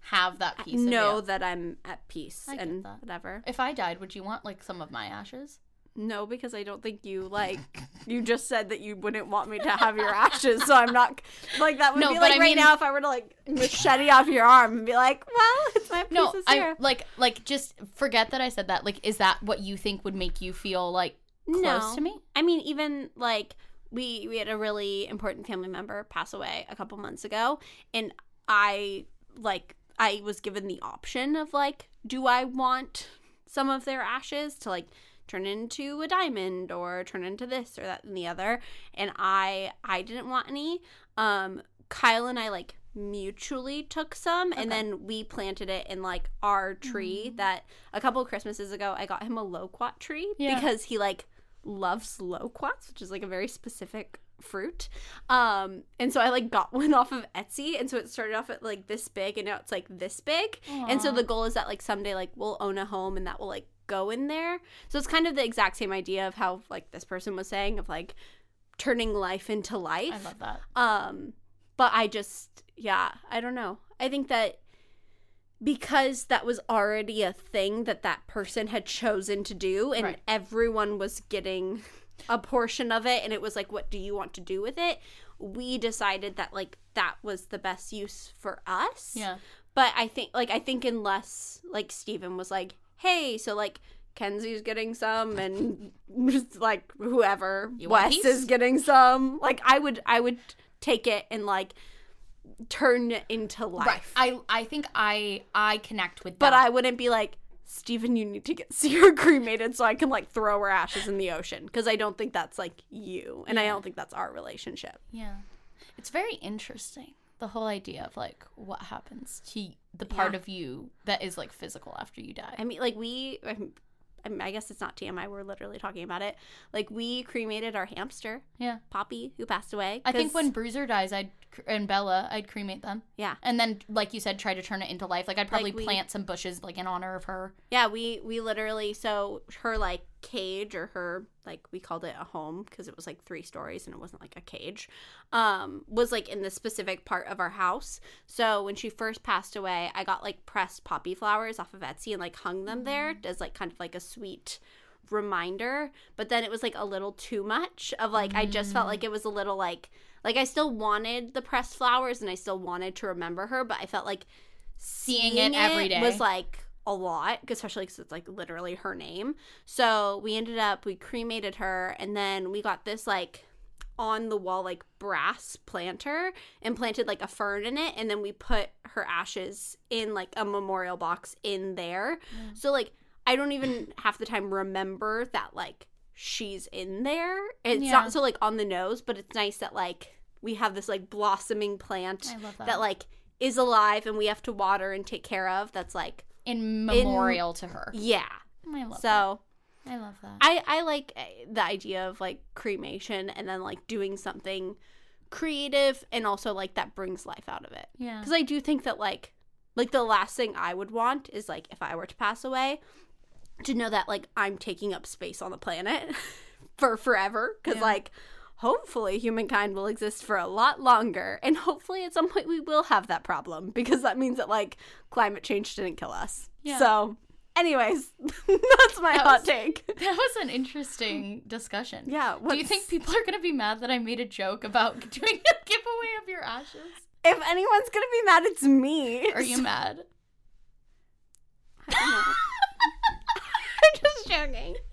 Have that of know that I'm at peace I and that. whatever. If I died, would you want like some of my ashes? No, because I don't think you like. [laughs] you just said that you wouldn't want me to have your ashes, so I'm not like that would No, be like I right mean- now if I were to like machete off your arm and be like, "Well, it's my No, I Sierra." like like just forget that I said that. Like, is that what you think would make you feel like close No. to me? I mean, even like we we had a really important family member pass away a couple months ago, and I like I was given the option of like, do I want some of their ashes to like turn into a diamond or turn into this or that and the other, and I I didn't want any. Um, Kyle and I like mutually took some and then we planted it in like our tree that a couple of christmases ago i got him a loquat tree Yeah. because he like loves loquats which is like a very specific fruit um and so i like got [laughs] one off of etsy and so it started off at like this big and now it's like this big and so the goal is that like someday like we'll own a home and that will like go in there so it's kind of the exact same idea of how like this person was saying of like turning life into life I love that. um, but I just, yeah, I don't know. I think that because that was already a thing that that person had chosen to do, and Right. everyone was getting [laughs] a portion of it, and it was like, what do you want to do with it? We decided that like that was the best use for us. Yeah. But I think, like, I think unless like Stephen was like, hey, so like. Kenzie's getting some, and [laughs] just like whoever Wes is getting some. Like I would, I would take it and like turn it into life. Right. I I think I I connect with but. I wouldn't be like, Steven, you need to get [laughs] Sierra cremated so I can like throw her ashes in the ocean because I don't think that's like you, and I don't think that's our relationship. Yeah. It's very interesting. The whole idea of like what happens to the part Yeah. of you that is like physical after you die. I mean, like we. I'm, mean, I guess it's not TMI. We're literally talking about it. Like we cremated our hamster, yeah. Poppy, who passed away. I think when Bruiser dies, I'd cr- and Bella, I'd cremate them. yeah, And then, like you said, try to turn it into life. Like I'd probably we- plant some bushes, like in honor of her. Yeah, we we literally so her like cage or her like we called it a home because it was like three stories and it wasn't like a cage. Um was like in the specific part of our house. So when she first passed away, I got like pressed poppy flowers off of Etsy and like hung them there as like kind of like a sweet reminder but then it was like a little too much of like i just felt like mm. it was a little like like i still wanted the pressed flowers and i still wanted to remember her but i felt like Seeing it every day. was like a lot, especially because it's like literally her name. So we ended up we cremated her, and then we got this like on the wall like brass planter and planted like a fern in it, and then we put her ashes in like a memorial box in there. So like I don't even half the time remember that like she's in there. It's Yeah. not so like on the nose, but it's nice that like we have this like blossoming plant that. that like is alive and we have to water and take care of that's like In memorial to her. yeah I love so that. I love that. i i like uh, the idea of like cremation and then like doing something creative and also like that brings life out of it yeah. because i do think that like like the last thing i would want is like if i were to pass away to know that like i'm taking up space on the planet [laughs] for forever because Yeah. like hopefully humankind will exist for a lot longer and hopefully at some point we will have that problem because that means that like climate change didn't kill us Yeah. so anyways [laughs] that's my That hot was- take [laughs] That was an interesting discussion. yeah Do you think people are gonna be mad that I made a joke about doing a giveaway of your ashes? if anyone's gonna be mad it's me Are you mad? Just joking. [laughs]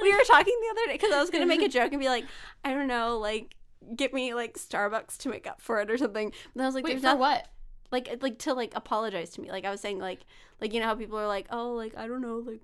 We were talking the other day because I was gonna make a joke and be like, I don't know, like get me like Starbucks to make up for it or something. And I was like, Wait there's for not what? like uh, like to like apologize to me. Like I was saying like like you know how people are like, oh like I don't know like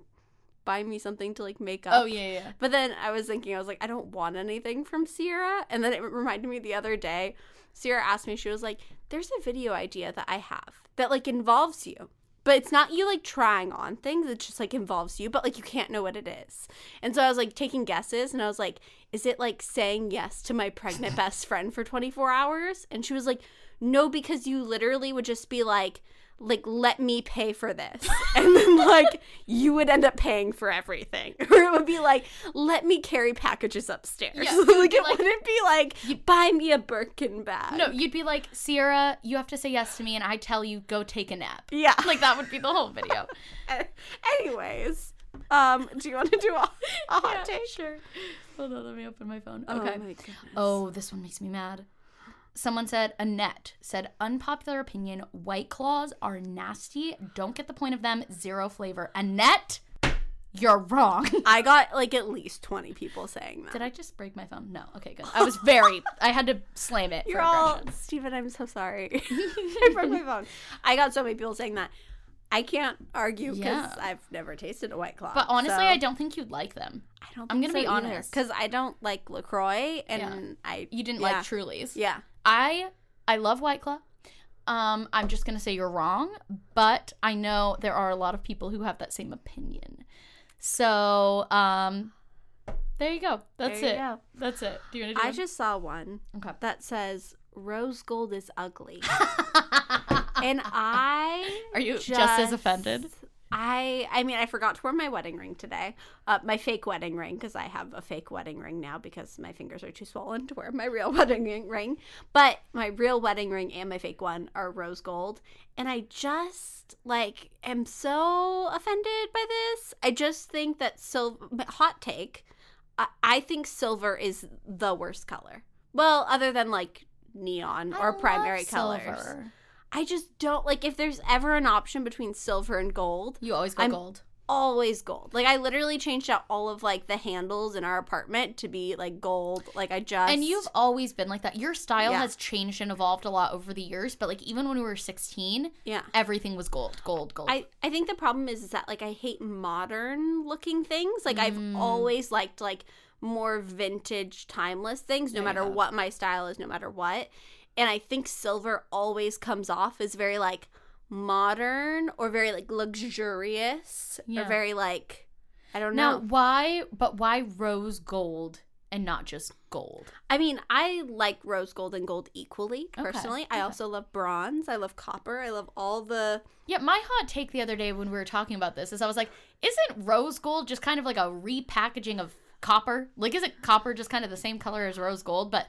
buy me something to like make up. Oh yeah, yeah. But then I was thinking, I was like, I don't want anything from Sierra. And then it reminded me the other day, Sierra asked me, she was like, there's a video idea that I have that like involves you. But it's not you like trying on things, it just like involves you, but like you can't know what it is. And so I was like taking guesses and I was like, is it like saying yes to my pregnant [laughs] best friend for 24 hours? And she was like, no, because you literally would just be like, like let me pay for this [laughs] and then like you would end up paying for everything [laughs] or it would be like let me carry packages upstairs Yeah, [laughs] like it like- wouldn't be like you, buy me a birkin bag No, you'd be like, Sierra, you have to say yes to me, and I tell you, go take a nap. yeah Like that would be the whole video. anyways um do you want to do a, a hot take Sure. Hold on, let me open my phone. Okay. oh my goodness Oh, this one makes me mad. Someone said, Annette said, unpopular opinion, White Claws are nasty. Don't get the point of them. Zero flavor. Annette, you're wrong. [laughs] i got like at least 20 people saying that Did I just break my phone? No. Okay, good. I was very, I had to slam it. You're all. Stephen. I'm so sorry. [laughs] [laughs] I broke my phone. I got so many people saying that. I can't argue because Yeah. I've never tasted a white claw. But honestly, so I don't think you'd like them. I don't. I'm gonna be honest. because I don't like Lacroix, and Yeah. I You didn't yeah. like Truly's. Yeah, I I love White Claw. Um, I'm just gonna say you're wrong, but I know there are a lot of people who have that same opinion. So, um, there you go. That's you it. go. That's it. Do you want to do I one? just saw one Okay. that says rose gold is ugly. [laughs] and I Are you just as offended? I I mean I forgot to wear my wedding ring today. Uh, my fake wedding ring because I have a fake wedding ring now because my fingers are too swollen to wear my real [laughs] wedding ring- ring. But my real wedding ring and my fake one are rose gold, and I just like am so offended by this. I just think that silver. Hot take. I, I think silver is the worst color. Well, other than like neon I or primary colors. silver. I just don't like if there's ever an option between silver and gold, You always go I'm- gold. always gold. Like I literally changed out all of like the handles in our apartment to be like gold. Like I just And you've always been like that. Your style Yeah. has changed and evolved a lot over the years, but like even when we were 16, yeah. everything was gold, gold, gold. I, I think the problem is, is that like I hate modern looking things. Like Mm. I've always liked like more vintage, timeless things, no Yeah, matter have. what my style is, no matter what. And I think silver always comes off as very like modern or very like luxurious Yeah. or very like I don't now, know. why, but why rose gold and not just gold? I mean, I like rose gold and gold equally Okay, personally. I okay. also love bronze. I love copper. I love all the Yeah, my hot take the other day when we were talking about this is I was like, isn't rose gold just kind of like a repackaging of copper? Like, isn't copper just kind of the same color as rose gold? But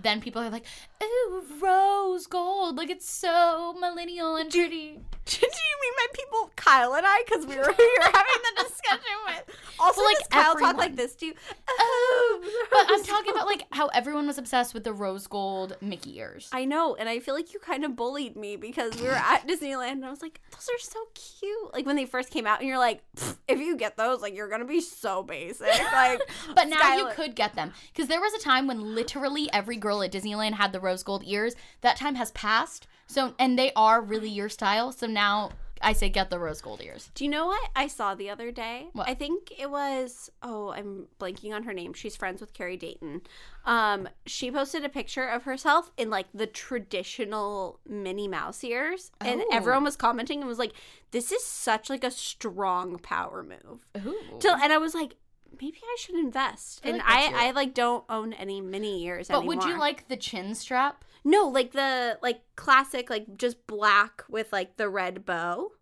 then people are like, ooh, rose gold. Like, it's so millennial and pretty. [laughs] Do you mean my people, Kyle and I, because we were [laughs] having the discussion with? [laughs] Also, Well, like, Kyle talk like this too? Oh, But I'm talking about like how everyone was obsessed with the rose gold Mickey ears. I know, and I feel like you kind of bullied me because we were at Disneyland, and I was like, "Those are so cute!" Like when they first came out, and you're like, "If you get those, like you're gonna be so basic." Like, But now you could get them because there was a time when literally every girl at Disneyland had the rose gold ears. That time has passed. So and they are really your style. So now I say get the rose gold ears. Do you know what I saw the other day? What? I think it was oh, I'm blanking on her name. She's friends with Carrie Dayton. Um, she posted a picture of herself in like the traditional Minnie Mouse ears, and Oh. everyone was commenting and was like, "This is such like a strong power move." Ooh. Till and I was like, maybe I should invest. I and like I. I like don't own any Minnie ears but anymore. would you like the chin strap? No, like the like classic, like just black with like the red bow.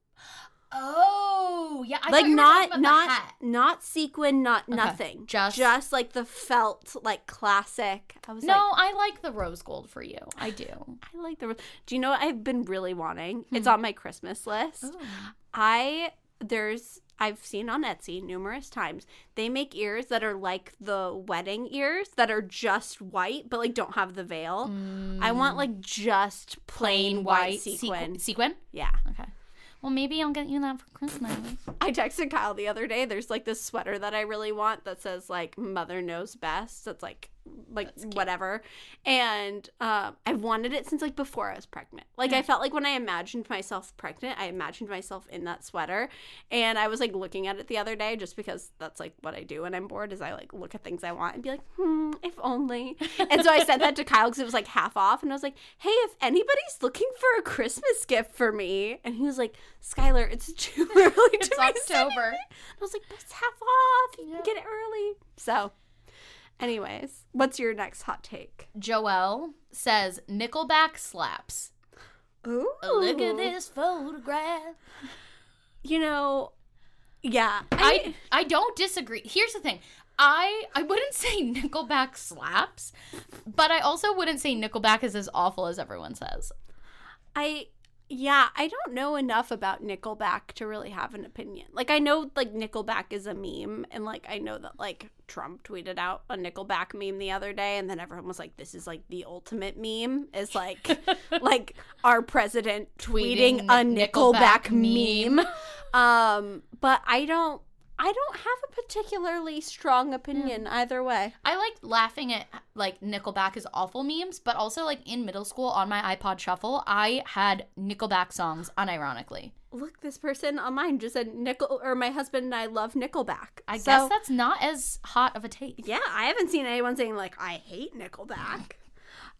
Oh yeah, I like thought you were not talking about the not not sequin not Okay, nothing just- just like the felt like classic i was No, like I like the rose gold for you. I do. [laughs] i like the do you know what i've been really wanting Hmm. it's on my christmas list Oh. i there's i've seen on etsy numerous times they make ears that are like the wedding ears that are just white but like don't have the veil i want mm. like just plain, white, sequin sequ- sequin. yeah Okay. Well, maybe I'll get you that for Christmas. I texted Kyle the other day. There's like this sweater that I really want that says like "Mother knows best." That's like like whatever, and um, I've wanted it since like before I was pregnant. Like I felt like when I imagined myself pregnant, I imagined myself in that sweater, and I was like looking at it the other day just because that's like what I do when I'm bored. Is I like look at things I want and be like, hmm, if only. and so I sent that to [laughs] Kyle because it was like half off, and I was like, hey, if anybody's looking for a Christmas gift for me, and he was like, Skylar, it's [laughs] too early to It's be October. it." I was like, but it's half off. You can get it early. So, anyways, what's your next hot take? Joelle says Nickelback slaps. Ooh. Look at this photograph. You know, yeah. I I don't disagree. Here's the thing. I I wouldn't [laughs] say Nickelback slaps, but I also wouldn't say Nickelback is as awful as everyone says. I yeah, I don't know enough about Nickelback to really have an opinion. Like I know like Nickelback is a meme and like I know that like Trump tweeted out a Nickelback meme the other day and then everyone was like this is like the ultimate meme is like [laughs] like our president tweeting, Tweeting a Nickelback, Nickelback meme. Um but I don't I don't have a particularly strong opinion hmm. either way. I like laughing at like Nickelback is awful memes, but also like in middle school on my iPod Shuffle, I had Nickelback songs unironically. Look, this person on mine just said Nickel or my husband and I love Nickelback. I So- guess that's not as hot of a take. Yeah, I haven't seen anyone saying like I hate Nickelback.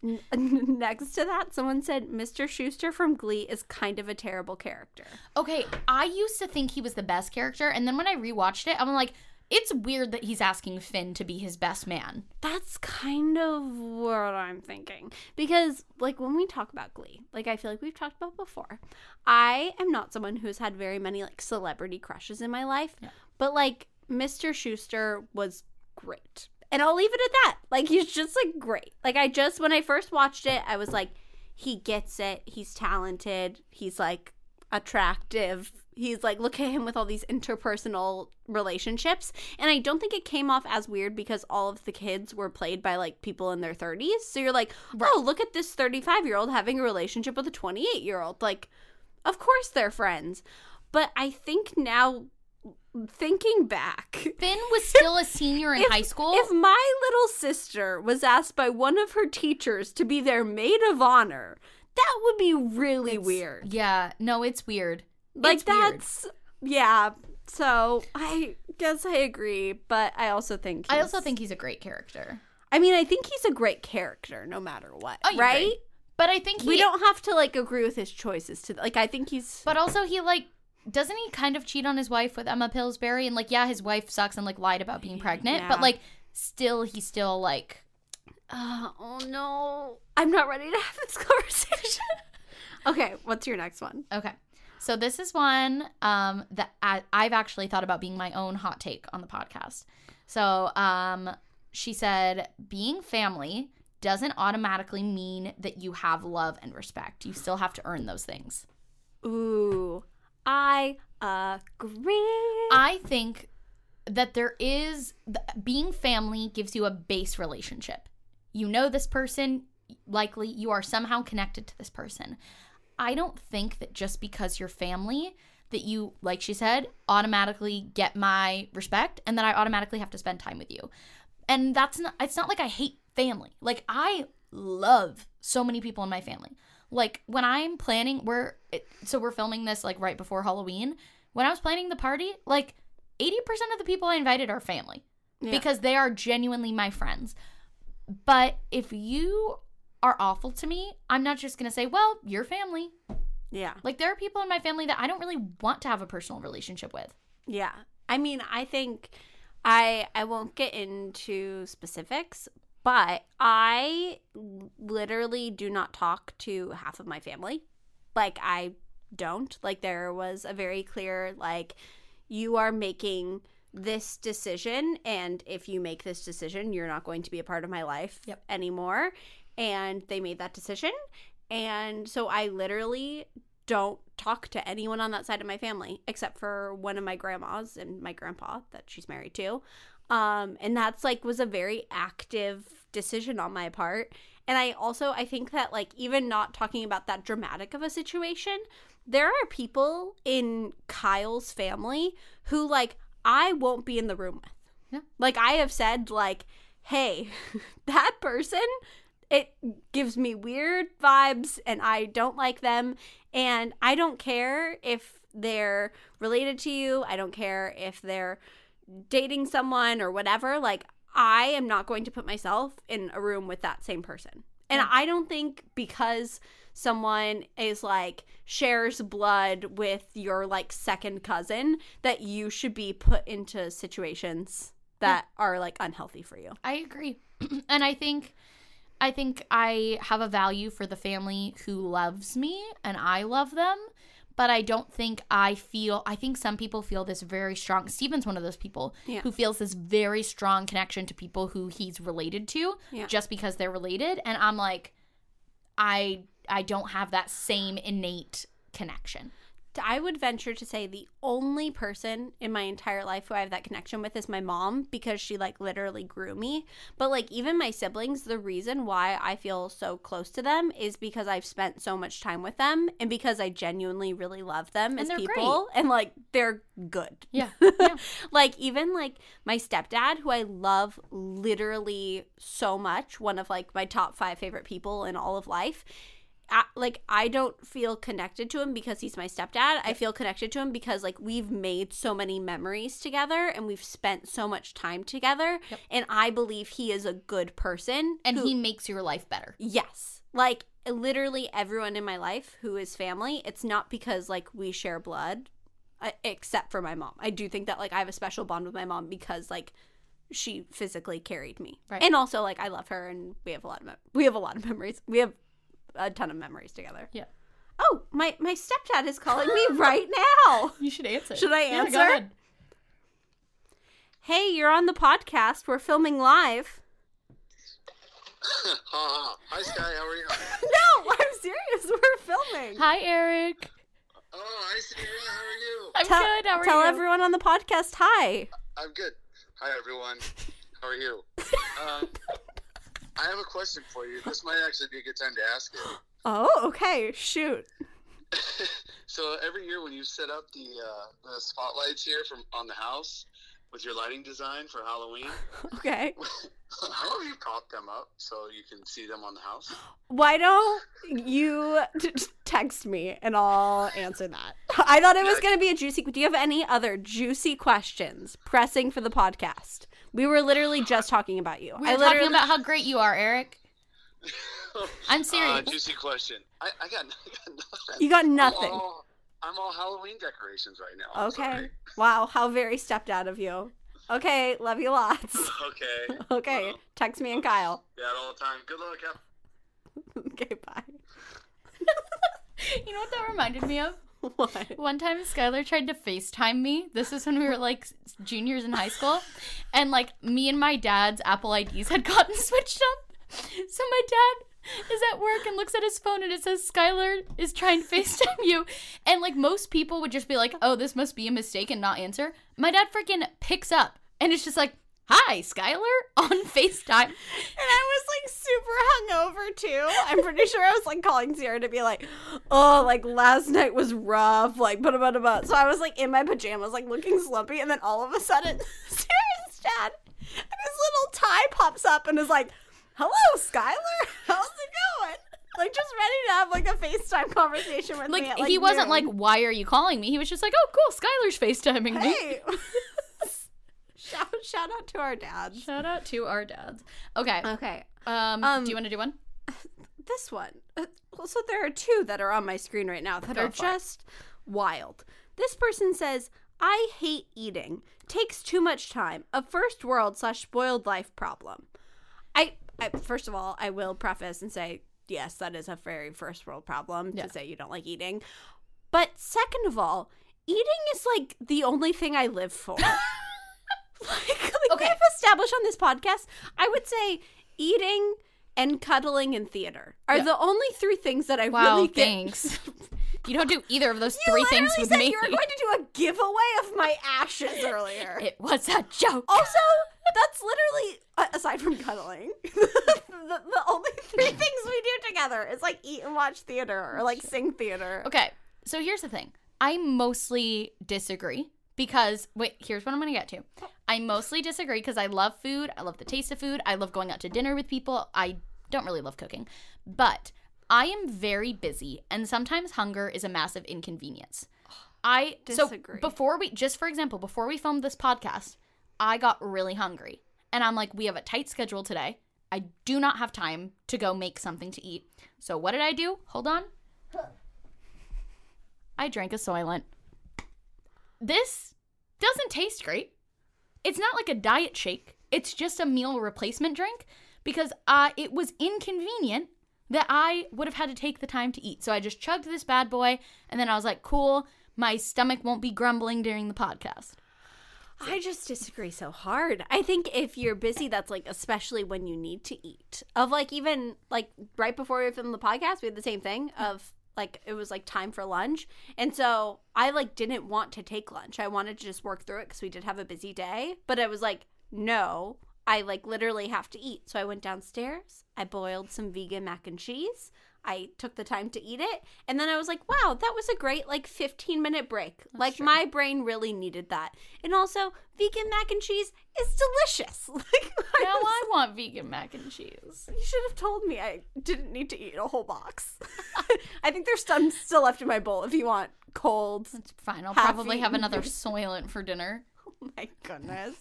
[laughs] Next to that, someone said Mr. Schuester from Glee is kind of a terrible character. Okay, I used to think he was the best character, and then when I rewatched it, I'm like, it's weird that he's asking Finn to be his best man. That's kind of what I'm thinking. Because, like, when we talk about Glee, like, I feel like we've talked about before, I am not someone who's had very many, like, celebrity crushes in my life. But, like, Mr. Schuester was great. And I'll leave it at that. Like, he's just, like, great. Like, I just, when I first watched it, I was like, he gets it. He's talented. He's, like, attractive. He's like, look at him with all these interpersonal relationships. And I don't think it came off as weird because all of the kids were played by like people in their 30s. So you're like, oh, look at this 35 year old having a relationship with a 28 year old. Like, of course they're friends. But I think now, thinking back, Finn was still a senior in if- high school. If my little sister was asked by one of her teachers to be their maid of honor, that would be really weird. yeah, no, it's weird. Like It's weird. that's yeah. So I guess I agree, but I also think I also think he's a great character. I mean I think he's a great character no matter what, Oh, right? agree. But I think he, We don't have to like agree with his choices to like I think he's But also, he like doesn't he kind of cheat on his wife with Emma Pillsbury? And like, yeah, his wife sucks and like lied about being pregnant, Yeah. but like, still, he's still like, uh, oh no. I'm not ready to have this [laughs] conversation. okay, what's your next one? okay. So this is one um, that I, I've actually thought about being my own hot take on the podcast. So um, she said, being family doesn't automatically mean that you have love and respect. You still have to earn those things. Ooh, I agree. I think that there is being family gives you a base relationship. You know this person, likely you are somehow connected to this person. I don't think that just because you're family that you like she said automatically get my respect and that I automatically have to spend time with you. And that's not it's not like I hate family. Like I love so many people in my family. Like when I'm planning we're it, so we're filming this like right before Halloween. When I was planning the party, like 80% of the people I invited are family Yeah. because they are genuinely my friends. But if you are awful to me, I'm not just going to say, "Well, you're family." yeah. Like there are people in my family that I don't really want to have a personal relationship with. Yeah. I mean, I think I I won't get into specifics, but I literally do not talk to half of my family. Like I don't. Like there was a very clear like you are making this decision and if you make this decision, you're not going to be a part of my life Yep. anymore. And they made that decision. And so I literally don't talk to anyone on that side of my family except for one of my grandmas and my grandpa that she's married to. Um, and that's like was a very active decision on my part. And I also I think that like even not talking about that dramatic of a situation, there are people in Kyle's family who like I won't be in the room with. Yeah. Like I have said like, "Hey, [laughs] that person it gives me weird vibes and I don't like them and I don't care if they're related to you. I don't care if they're dating someone or whatever. Like I am not going to put myself in a room with that same person. And I don't think because someone is like shares blood with your like second cousin that you should be put into situations that are like unhealthy for you. I agree. [clears throat] and I think I think I have a value for the family who loves me and I love them, but I don't think I feel I think some people feel this very strong Steven's one of those people Yeah. who feels this very strong connection to people who he's related to Yeah. just because they're related and I'm like I I don't have that same innate connection. I would venture to say the only person in my entire life who I have that connection with is my mom because she like literally grew me. But like even my siblings, the reason why I feel so close to them is because I've spent so much time with them and because I genuinely really love them as they're people and like they're good. Yeah. [laughs] Yeah. like even like my stepdad who I love literally so much, one of like my top 5 favorite people in all of life I, like I don't feel connected to him because he's my stepdad. I feel connected to him because like we've made so many memories together and we've spent so much time together. And I believe he is a good person. And who- he makes your life better. Yes. Like literally everyone in my life who is family, it's not because like we share blood uh, except for my mom. I do think that like I have a special bond with my mom because like she physically carried me. Right. And also like I love her and we have a lot of mem- we have a lot of memories. We have a ton of memories together. Yeah. Oh, my my stepdad is calling me [laughs] right now. [laughs] You should answer. Should I Yeah, go answer? ahead. Hey, you're on the podcast. We're filming live. [laughs] Hi, Sky. How are you? No, I'm serious. We're filming. Hi, Eric. Oh, hi, Sierra. How are you? I'm Tell, good. How are tell you? everyone on the podcast hi. I'm good. Hi, everyone. How are you? Um, I have a question for you. This might actually be a good time to ask it. [gasps] Oh, okay. Shoot. [laughs] So every year when you set up the uh, the spotlights here from on the house with your lighting design for Halloween, [laughs] Okay. [laughs] how have you propped them up so you can see them on the house? Why don't you t- t- text me and I'll answer that? I thought it was going to be a juicy. Do you have any other juicy questions pressing for the podcast? We were literally just talking about you. We I were literally talking about how great you are, Eric. [laughs] I'm serious. Uh, serious. juicy question. I, I, got, I [laughs] got nothing. you got I'm nothing. all, I'm all Halloween decorations right now. I'm Okay. sorry. [laughs] Wow, how very stepped out of you. Okay, love you lots. Okay. Okay, Well, text me and Kyle. yeah, all the time. Good luck. Have Okay, bye. You know what that reminded me of? [laughs] What? One time Skylar tried to FaceTime me. This is when we were like juniors in high school. [laughs] And like me and my dad's Apple IDs had gotten [laughs] switched up. So my dad is at work and looks at his phone and it says Skylar is trying to FaceTime you. And like most people would just be like, oh, this must be a mistake and not answer. My dad freaking picks up and it's just like, hi, Skylar [laughs] on FaceTime. And I was like super hungover too. I'm pretty sure I was like calling Sierra to be like, oh, like last night was rough, like blah blah blah. So I was like in my pajamas, like looking slumpy, and then all of a sudden, [laughs] Sierra's dad and his little tie pops up and is like, "Hello, Skylar, [laughs] how's it going?" Like just ready to have like a FaceTime conversation with Like, me. At, he wasn't noon. like, why are you calling me? He was just like, oh, cool, Skylar's FaceTiming me. Shout shout out to our dads. Shout out to our dads. Okay. Okay. Um, Um, do you want to do one? this one. Uh, well, so there are two that are on my screen right now that Go are for it. just wild. This person says, "I hate eating. Takes too much time. A first world slash spoiled life problem." I, I first of all, I will preface and say, yes, that is a very first world problem Yeah. to say you don't like eating. But second of all, eating is like the only thing I live for. [laughs] [laughs] like, like Okay. we've established on this podcast, I would say eating and cuddling and theater are Yeah. the only three things that I Wow, really get. thanks. you don't do either of those [laughs] You three things with me. you were going to do a giveaway of my ashes earlier. [laughs] It was a joke. Also, that's literally aside from cuddling, the, the only three things we do together is like eat and watch theater or like sing theater. Okay, so here's the thing. I mostly disagree because wait, here's what I'm gonna get to. Oh. I mostly disagree because I love food. I love the taste of food. I love going out to dinner with people. I don't really love cooking, but I am very busy, and sometimes hunger is a massive inconvenience. I Disagree. so before we just for example before we filmed this podcast, I got really hungry, and I'm like, we have a tight schedule today. I do not have time to go make something to eat. So what did I do? Hold on. I drank a Soylent. This doesn't taste great. It's not like a diet shake. It's just a meal replacement drink because uh, it was inconvenient that I would have had to take the time to eat. So I just chugged this bad boy and then I was like, cool, my stomach won't be grumbling during the podcast. I just disagree so hard. I think if you're busy, that's like especially when you need to eat. Of like even like right before we filmed the podcast, we had the same thing of like it was like time for lunch, and so I like didn't want to take lunch. I wanted to just work through it because we did have a busy day. But I was like, no, I like literally have to eat. So I went downstairs. I boiled some vegan mac and cheese. I took the time to eat it. And then I was like, wow, that was a great like 15 minute break. like my brain really needed that. And also, vegan mac and cheese is delicious. [laughs] Like I Now was- I want vegan mac and cheese. you should have told me I didn't need to eat a whole box. [laughs] I think there's some still left in my bowl if you want cold. It's fine. I'll probably have another. Soylent for dinner. [laughs] Oh my goodness.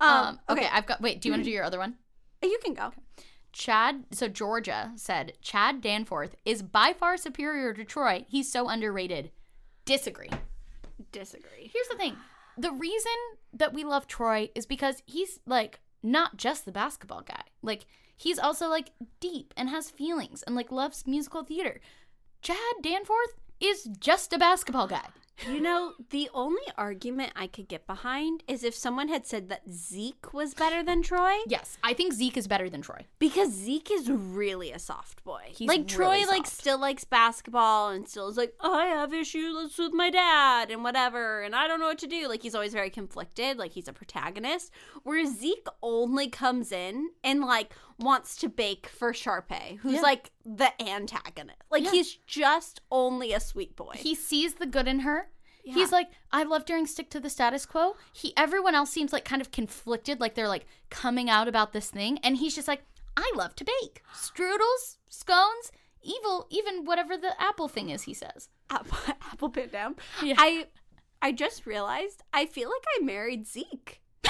Um, Um, okay, I've got. Wait, do you want to do your other one? you can go. Chad, so Georgia said Chad Danforth is by far superior to Troy. He's so underrated. Disagree. Disagree. Here's the thing the reason that we love Troy is because he's like not just the basketball guy. Like, he's also like deep and has feelings and like loves musical theater. Chad Danforth is just a basketball guy. You know, the only argument I could get behind is if someone had said that Zeke was better than Troy, Yes, I think Zeke is better than Troy. because Zeke is really a soft boy. He's like really Troy, like still likes basketball and still is like, oh, I have issues with my dad and whatever, and I don't know what to do. Like he's always very conflicted. Like he's a protagonist. Whereas Zeke only comes in and like wants to bake for Sharpay, who's Yeah. like the antagonist. Like Yeah. he's just only a sweet boy. He sees the good in her. Yeah. He's like, I love during stick to the status quo. He everyone else seems like kind of conflicted, like they're like coming out about this thing, and he's just like, I love to bake [gasps] strudels, scones, evil, even whatever the apple thing is. He says. [laughs] apple, apple pit down. Yeah. I I just realized I feel like I married Zeke. [laughs]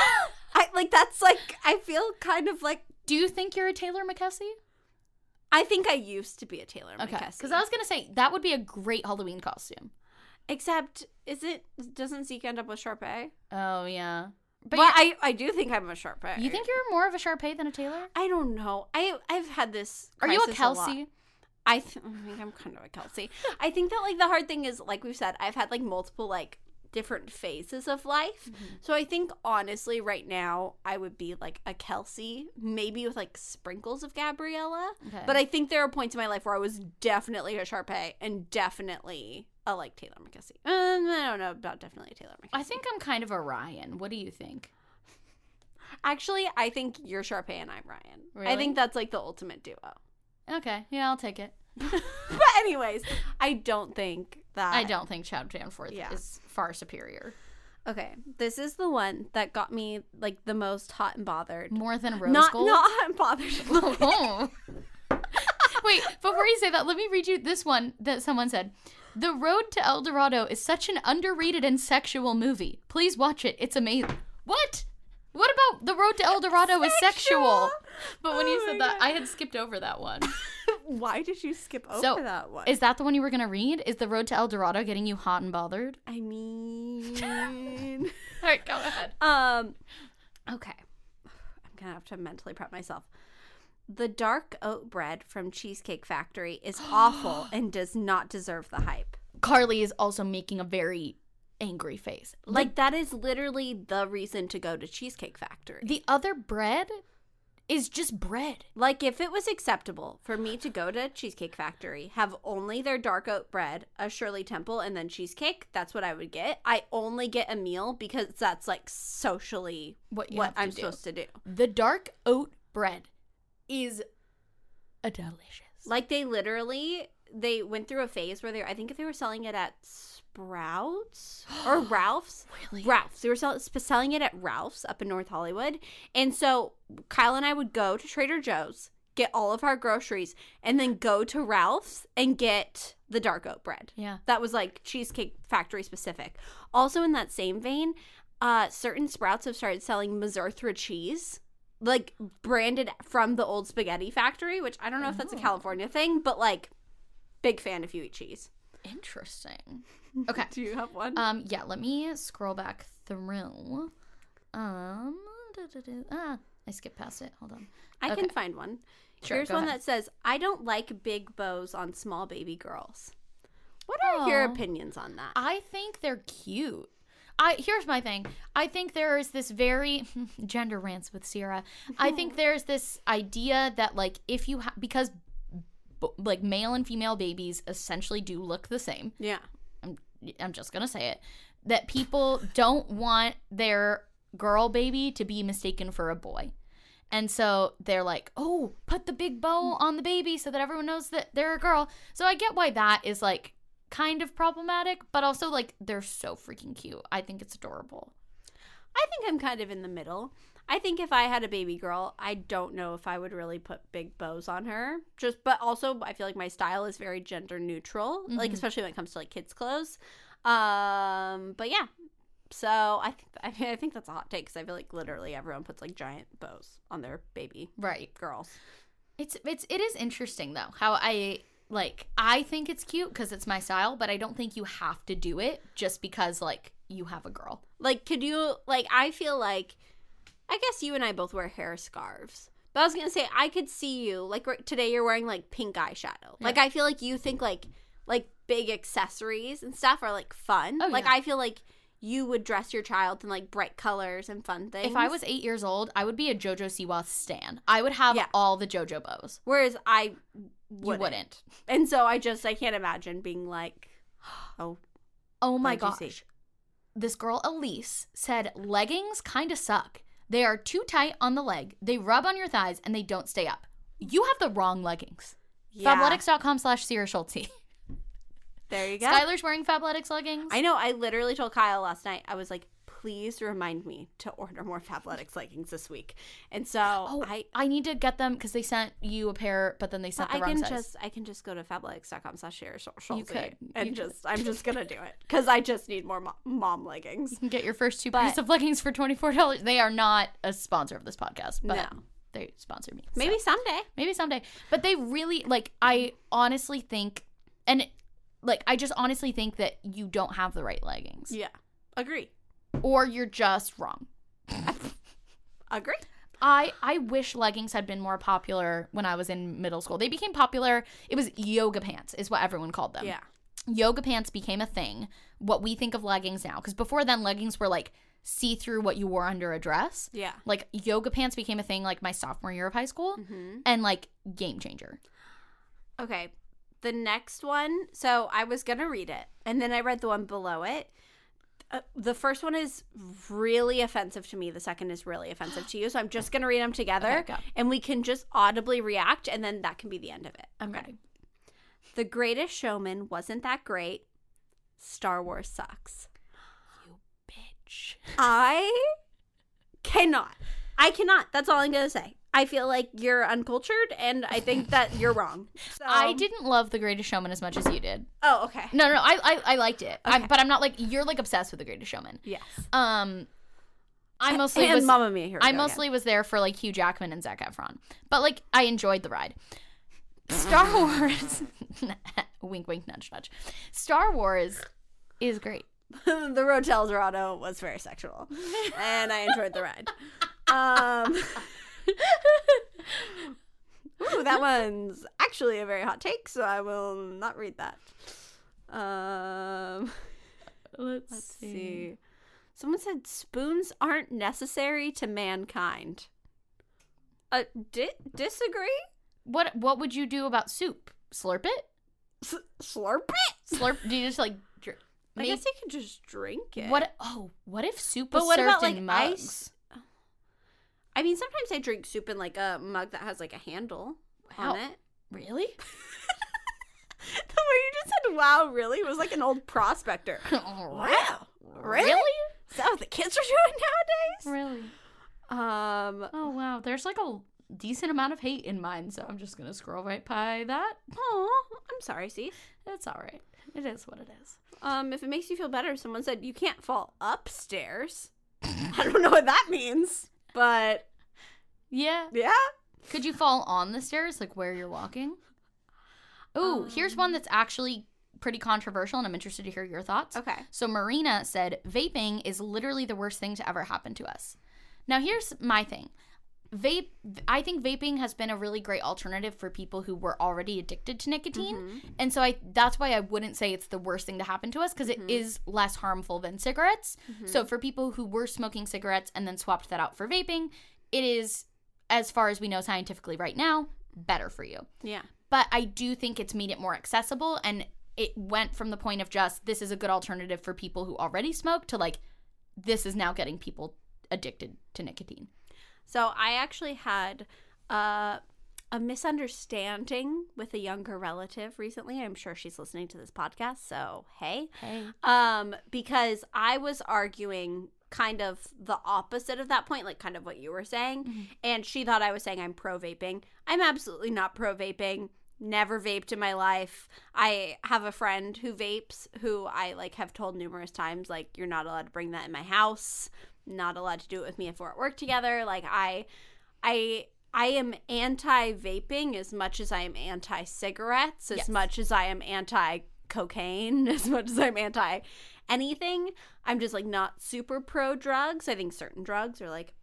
I like that's like I feel kind of like Do you think you're a Taylor McKessie? I think I used to be a Taylor Okay, McKessie. because I was gonna say that would be a great Halloween costume. Except is it doesn't Zeke end up with Sharpay? Oh yeah, but But I I do think I'm a Sharpay. you think you're more of a Sharpay than a Taylor? I don't know. I I've had this. Are you a. Kelsi? I, th- I think I'm kind of a Kelsi. I think that like the hard thing is like we've said, I've had like multiple like different phases of life. So I think honestly, right now I would be like a Kelsi, maybe with like sprinkles of Gabriella. Okay. But I think there are points in my life where I was definitely a Sharpay and definitely a like Taylor McKessie. Um, I don't know about definitely a Taylor McKessie. I think I'm kind of a Ryan. What do you think? actually I think you're Sharpay and I'm Ryan. I think that's like the ultimate duo. Okay, yeah, I'll take it. [laughs] but anyways, I don't think that I don't think Chad Danforth Yeah. is far superior. Okay, this is the one that got me like the most hot and bothered. More than Rose not Gold? not hot and bothered. [laughs] Oh. Wait, before you say that, let me read you this one that someone said. The Road to El Dorado is such an underrated and sexual movie. Please watch it. It's amazing. What? What about The Road to El Dorado is sexual? But when you Oh said my that, I had skipped over that one. [laughs] Why did you skip over so, that one? is that the one you were going to read? Is The Road to El Dorado getting you hot and bothered? I mean, [laughs] All right, go ahead. [laughs] um, okay, I'm gonna have to mentally prep myself. The dark oat bread from Cheesecake Factory is [gasps] awful and does not deserve the hype. Carly is also making a very angry face. Like that is literally the reason to go to Cheesecake Factory. The other bread is just bread. Like, if it was acceptable for me to go to Cheesecake Factory, have only their dark oat bread, a Shirley Temple, and then cheesecake, that's what I would get. I only get a meal because that's like socially What what I'm do. supposed to do. The dark oat bread is a delicious. Like, they literally they went through a phase where they, I think, if they were selling it at Sprouts [gasps] or Ralph's, Really? Ralph's, they were sell- selling it at Ralph's up in North Hollywood, and so Kyle and I would go to Trader Joe's, get all of our groceries, and then go to Ralph's and get the dark oat bread. Yeah. That was like Cheesecake Factory specific. Also, in that same vein, uh, certain Sprouts have started selling Mizithra cheese, like branded from the old spaghetti factory, which I don't know if that's a California thing, but like, big fan if you eat cheese. Interesting. [laughs] Okay. Do you have one? Um. Yeah. Let me scroll back through. Um. Ah, I skipped past it. Hold on. I okay. can find one. Sure, Here's one ahead. that says, I don't like big bows on small baby girls. What are your opinions on that? I think they're cute. I here's my thing. I think there is this very [laughs] gender rants with Sierra. I think [laughs] there's this idea that like if you ha- because like male and female babies essentially do look the same. yeah. I'm I'm just gonna say it that people don't want their girl baby to be mistaken for a boy. And so they're like, oh, put the big bow on the baby so that everyone knows that they're a girl. So I get why that is like kind of problematic, but also like they're so freaking cute. I think it's adorable. I think I'm kind of in the middle. I think if I had a baby girl, I don't know if I would really put big bows on her. Just, but also I feel like my style is very gender neutral, like especially when it comes to like kids' clothes. Um, but yeah. So I think I, mean, I think that's a hot take because I feel like literally everyone puts like giant bows on their baby Right. girls. It's it's it is interesting though how I like I think it's cute because it's my style, but I don't think you have to do it just because like you have a girl. Like, could you like? I feel like, I guess you and I both wear hair scarves. But I was gonna say I could see you like right- today. You're wearing like pink eyeshadow. Like I feel like you think like like big accessories and stuff are like fun. Oh, like yeah. I feel like you would dress your child in like bright colors and fun things. If I was eight years old, I would be a JoJo Siwa stan. I would have Yeah. all the JoJo bows. whereas I You wouldn't. wouldn't. and so I just I can't imagine being like, [gasps] oh Oh my gosh. This girl Elise said leggings kind of suck. They are too tight on the leg. They rub on your thighs and they don't stay up. You have the wrong leggings. yeah. Fabletics.com slash Sierra Schultzzie. There you go. Skylar's wearing Fabletics leggings. I know. I literally told Kyle last night. I was like, please remind me to order more Fabletics leggings this week. And so Oh, I. I need to get them because they sent you a pair, but then they sent the I wrong can size. just I can just go to fabletics.com slash share You could. and You just I'm just gonna do it [laughs] because I just need more mo- mom leggings. You can get your first two But- pairs of leggings for twenty four dollars. They are not a sponsor of this podcast, but No. they sponsor me. so. Maybe someday. maybe someday. But they really like. I honestly think, and like, I just honestly think that you don't have the right leggings, Yeah, agree. Or you're just wrong. [laughs] Agree. I I wish leggings had been more popular when I was in middle school. They became popular. It was yoga pants, is what everyone called them. Yeah. yoga pants became a thing. What we think of leggings now, because before then leggings were like see through what you wore under a dress. Yeah. Like yoga pants became a thing like my sophomore year of high school, Mm-hmm. and like game changer. Okay. The next one. So I was gonna read it, and then I read the one below it. Uh, the first one is really offensive to me. The second is really offensive to you. So I'm just gonna read them together, Okay, and we can just audibly react, and then that can be the end of it. I'm ready. The Greatest Showman wasn't that great. Star Wars sucks. You bitch. I [laughs] cannot. I cannot. That's all I'm gonna say. I feel like you're uncultured, and I think that you're wrong. So, [laughs] I didn't love The Greatest Showman as much as you did. Oh, okay. No, no, no I I, I liked it, I, but I'm not like you're like obsessed with The Greatest Showman. Yes. Um, I [laughs] mostly and was Mamma Mia. Here I go mostly was there for like Hugh Jackman and Zac Efron, but like I enjoyed the ride. Star [laughs] Wars, wink, wink, nudge, nudge. Star Wars is great. the Road to El Dorado was very sexual, and I enjoyed the ride. Um, ooh, that one's actually a very hot take, so I will not read that. Um, [laughs] Let's, let's see. Someone said spoons aren't necessary to mankind. Uh, di- disagree? What what would you do about soup? Slurp it? S- slurp it. Slurp? do you just like? Dr- I guess you could just drink it. What? Oh, what if soup But was what served about, like, in ice? I mean, sometimes I drink soup in like a mug that has like a handle on it. Really? [laughs] The way you just said "wow" really was like an old prospector. [laughs] wow, really? Is that what the kids are doing nowadays? Really? Um, Oh wow, there's like a decent amount of hate in mine, so I'm just gonna scroll right by that. oh, I'm sorry, Steve. It's all right. It is what it is. Um, if it makes you feel better, someone said you can't fall upstairs. [laughs] I don't know what that means, but Yeah. yeah. Could you fall on the stairs, like where you're walking? Ooh, um, here's one that's actually pretty controversial, and I'm interested to hear your thoughts. Okay. So Marina said, vaping is literally the worst thing to ever happen to us. Now, here's my thing. Vape, I think vaping has been a really great alternative for people who were already addicted to nicotine. Mm-hmm. And so I that's why I wouldn't say it's the worst thing to happen to us because it mm-hmm. is less harmful than cigarettes. Mm-hmm. So for people who were smoking cigarettes and then swapped that out for vaping, it is as far as we know scientifically right now, better for you Yeah. but I do think it's made it more accessible and it went from the point of just this is a good alternative for people who already smoke to like this is now getting people addicted to nicotine. So I actually had uh, a misunderstanding with a younger relative recently. I'm sure she's listening to this podcast, so hey. Hey. Um, because I was arguing kind of the opposite of that point, like kind of what you were saying, and she thought I was saying I'm pro vaping. I'm absolutely not pro vaping. Never vaped in my life. I have a friend who vapes who I like have told numerous times like you're not allowed to bring that in my house. Not allowed to do it with me if we're at work together. Like I I I am anti vaping as much as I am anti cigarettes, as Yes. much as I am anti cocaine, [laughs] as much as I'm anti anything. I'm just like not super pro drugs. I think certain drugs are like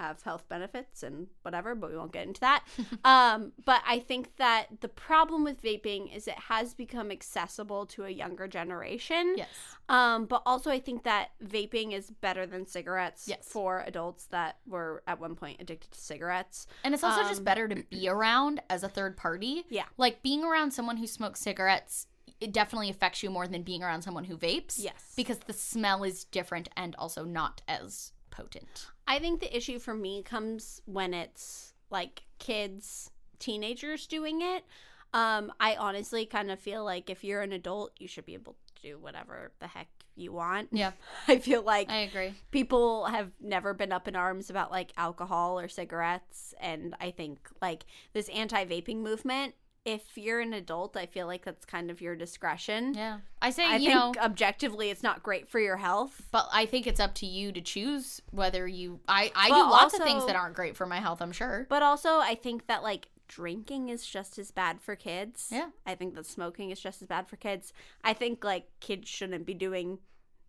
have health benefits and whatever, but we won't get into that. [laughs] um, but I think that the problem with vaping is it has become accessible to a younger generation. Yes. Um, but also, I think that vaping is better than cigarettes Yes. for adults that were at one point addicted to cigarettes. And it's also just Um, better to be around as a third party. Yeah. Like being around someone who smokes cigarettes, it definitely affects you more than being around someone who vapes. Yes. Because the smell is different and also not as potent. I think the issue for me comes when it's like kids, teenagers doing it. Um, I honestly kind of feel like if you're an adult, you should be able to do whatever the heck you want. Yeah. [laughs] I feel like I agree. people have never been up in arms about like alcohol or cigarettes and i think like this anti-vaping movement if you're an adult i feel like that's kind of your discretion Yeah. I say, i you think know, objectively it's not great for your health but I think it's up to you to choose whether you. I, I do lots of things that aren't great for my health, I'm sure. but also i think that like drinking is just as bad for kids Yeah. i think that smoking is just as bad for kids i think like kids shouldn't be doing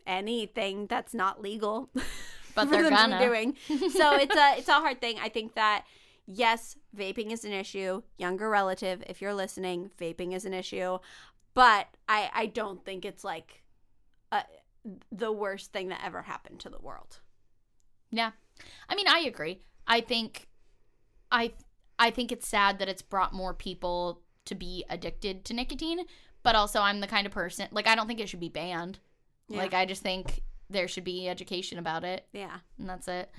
anything that's not legal But [laughs] they're them to be gonna. doing. So it's a it's a hard thing. I think that yes, vaping is an issue. Younger relative, if you're listening, vaping is an issue, but I I don't think it's like uh, the worst thing that ever happened to the world. Yeah. I mean, I agree. I think I I think it's sad that it's brought more people to be addicted to nicotine, but also I'm the kind of person like I don't think it should be banned. Yeah. Like I just think there should be education about it, Yeah. and that's it.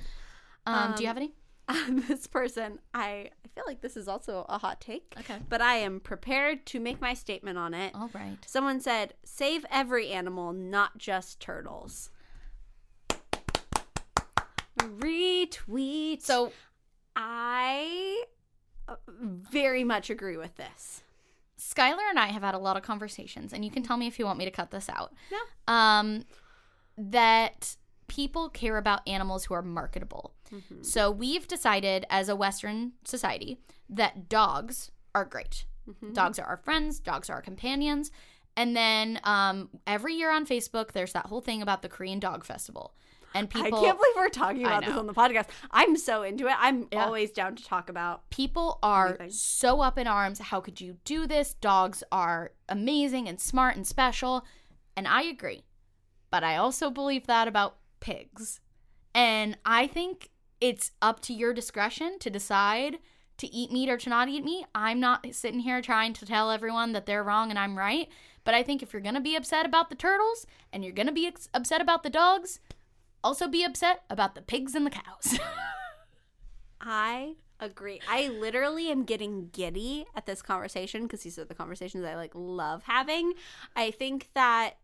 Um, do you Um, have any? [laughs] this person, I I feel like this is also a hot take, Okay. but I am prepared to make my statement on it. All right. Someone said, "Save every animal, not just turtles." Retweet. So I uh, very much agree with this. Skylar and I have had a lot of conversations, and you can tell me if you want me to cut this out. No. Um, that people care about animals who are marketable. Mm-hmm. So we've decided as a Western society that dogs are great. Mm-hmm. Dogs are our friends, dogs are our companions. And then um, every year on Facebook, there's that whole thing about the Korean Dog Festival. And people I can't believe we're talking about this on the podcast. I'm so into it. I'm Yeah. always down to talk about. people are Everything. so up in arms. How could you do this? Dogs are amazing and smart and special. And I agree. But I also believe that about pigs. And I think it's up to your discretion to decide to eat meat or to not eat meat. I'm not sitting here trying to tell everyone that they're wrong and I'm right. But I think if you're going to be upset about the turtles and you're going to be ex- upset about the dogs, also be upset about the pigs and the cows. [laughs] I agree. I literally am getting giddy at this conversation because these are the conversations I like love having. I think that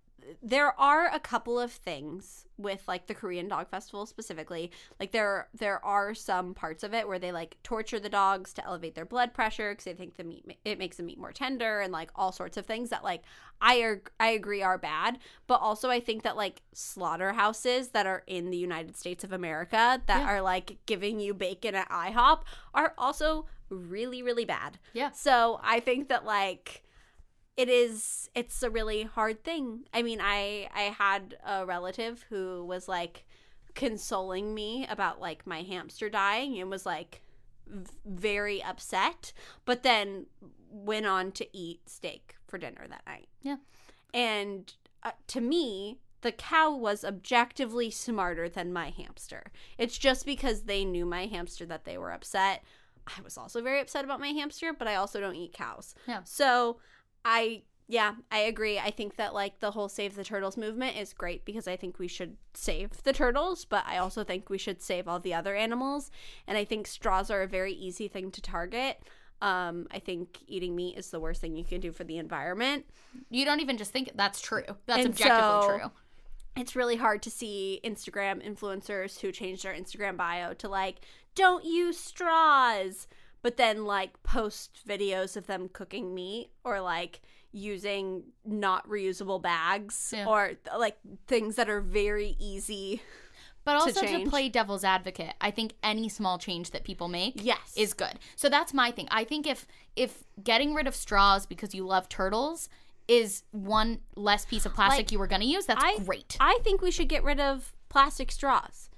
there are a couple of things with like the Korean Dog Festival specifically. Like there there are some parts of it where they like torture the dogs to elevate their blood pressure because they think the meat it makes the meat more tender and like all sorts of things that like I ag- I agree are bad. But also I think that like slaughterhouses that are in the United States of America that Yeah. are like giving you bacon at IHOP are also really really bad. Yeah. So I think that like it is it's a really hard thing. I mean, I I had a relative who was like consoling me about like my hamster dying and was like v- very upset, but then went on to eat steak for dinner that night. Yeah. And uh, to me, the cow was objectively smarter than my hamster. It's just because they knew my hamster that they were upset. I was also very upset about my hamster, but I also don't eat cows. Yeah. So I Yeah, I agree. I think that like the whole save the turtles movement is great because I think we should save the turtles, but I also think we should save all the other animals. And I think straws are a very easy thing to target. Um, I think eating meat is the worst thing you can do for the environment. You don't even just think that's true. That's And objectively so- true. It's really hard to see Instagram influencers who change their Instagram bio to like, don't use straws, but then like post videos of them cooking meat or like using not reusable bags Yeah. or like things that are very easy. But also to, change. play devil's advocate, I think any small change that people make Yes. is good. So that's my thing. I think if if getting rid of straws because you love turtles is one less piece of plastic Like, you were going to use, that's I, great. I think we should get rid of plastic straws,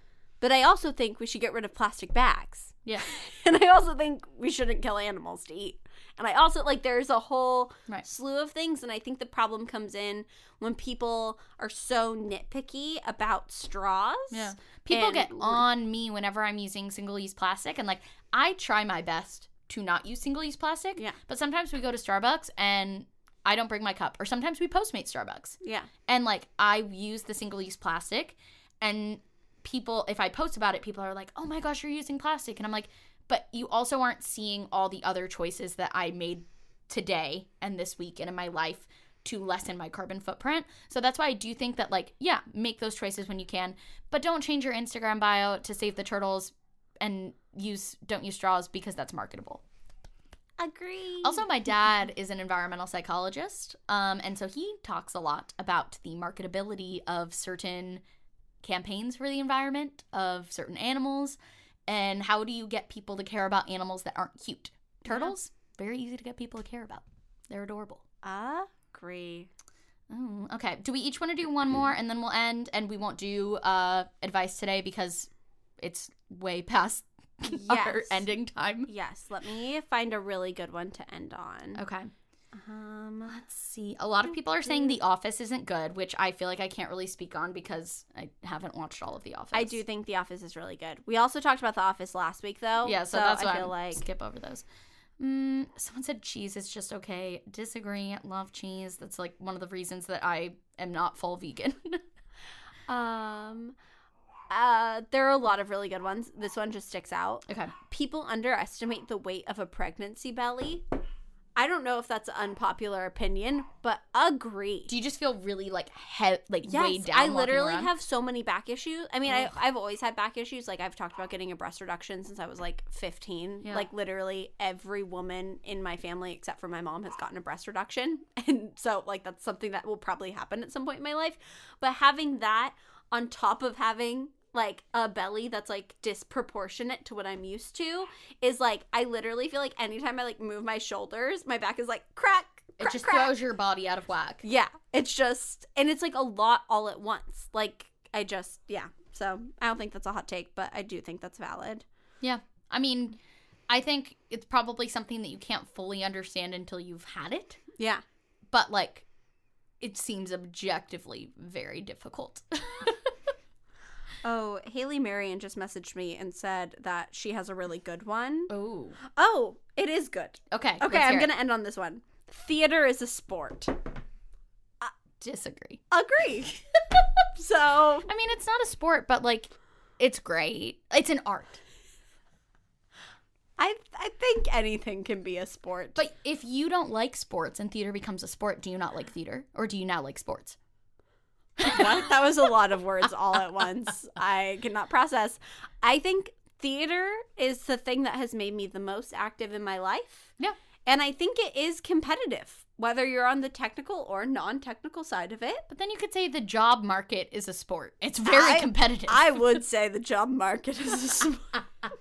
but I also think we should get rid of plastic bags. Yeah. [laughs] and I also think we shouldn't kill animals to eat. And I also like there's a whole Right. slew of things, and I think the problem comes in when people are so nitpicky about straws. Yeah. People get on me whenever I'm using single use plastic and like I try my best to not use single use plastic. Yeah. But sometimes we go to Starbucks and I don't bring my cup. Or sometimes we postmate Starbucks. Yeah. And like I use the single use plastic and people if I post about it, people are like, Oh my gosh, you're using plastic and I'm like, but you also aren't seeing all the other choices that I made today and this week and in my life to lessen my carbon footprint. So that's why I do think that like, yeah, make those choices when you can, but don't change your Instagram bio to save the turtles and use don't use straws because that's marketable. Agree. Also, my dad is an environmental psychologist, um, and so he talks a lot about the marketability of certain campaigns for the environment, of certain animals, and how do you get people to care about animals that aren't cute? Turtles, very easy to get people to care about. They're adorable. agree. Oh, okay. Do we each want to do one more and then we'll end? And we won't do uh, advice today because it's way past [laughs] our ending time. Yes. Let me find a really good one to end on. Okay. Um. Let's see. A lot of people are saying The Office isn't good, which I feel like I can't really speak on because I haven't watched all of The Office. I do think The Office is really good. We also talked about The Office last week, though. Yeah, so, that's why I feel I'm like skip over those. Mm, someone said cheese is just okay. Disagree. Love cheese. That's like one of the reasons that I am not full vegan. [laughs] Um, uh, there are a lot of really good ones. This one just sticks out. okay. People underestimate the weight of a pregnancy belly. I don't know if that's an unpopular opinion, but agree. Do you just feel really like he- like Yes, weighed down? I literally have so many back issues. I mean, I, I've always had back issues. Like I've talked about getting a breast reduction since I was like 15. Yeah. Like literally every woman in my family except for my mom has gotten a breast reduction, [laughs] and so like that's something that will probably happen at some point in my life. But having that on top of having like a belly that's like disproportionate to what I'm used to is like I literally feel like anytime I like move my shoulders, my back is like crack. It just crack. throws your body out of whack. Yeah, it's just, and it's like a lot all at once. Like, I just, yeah. So I don't think that's a hot take, but I do think that's valid. Yeah. I mean, I think it's probably something that you can't fully understand until you've had it, Yeah. but like it seems objectively very difficult. [laughs] Oh, Haley Marion just messaged me and said that she has a really good one. oh. Oh, it is good. Okay. Okay, I'm going to end on this one. Theater is a sport. disagree. Uh, agree. [laughs] so, I mean, it's not a sport, but like it's great. It's an art. I I think anything can be a sport. But if you don't like sports and theater becomes a sport, do you not like theater or do you now like sports? What? That was a lot of words all at once. I cannot process. I think theater is the thing that has made me the most active in my life. Yeah. And I think it is competitive, whether you're on the technical or non technical side of it. But then you could say the job market is a sport. It's very I- competitive. I [laughs] would say the job market is a sport. [laughs]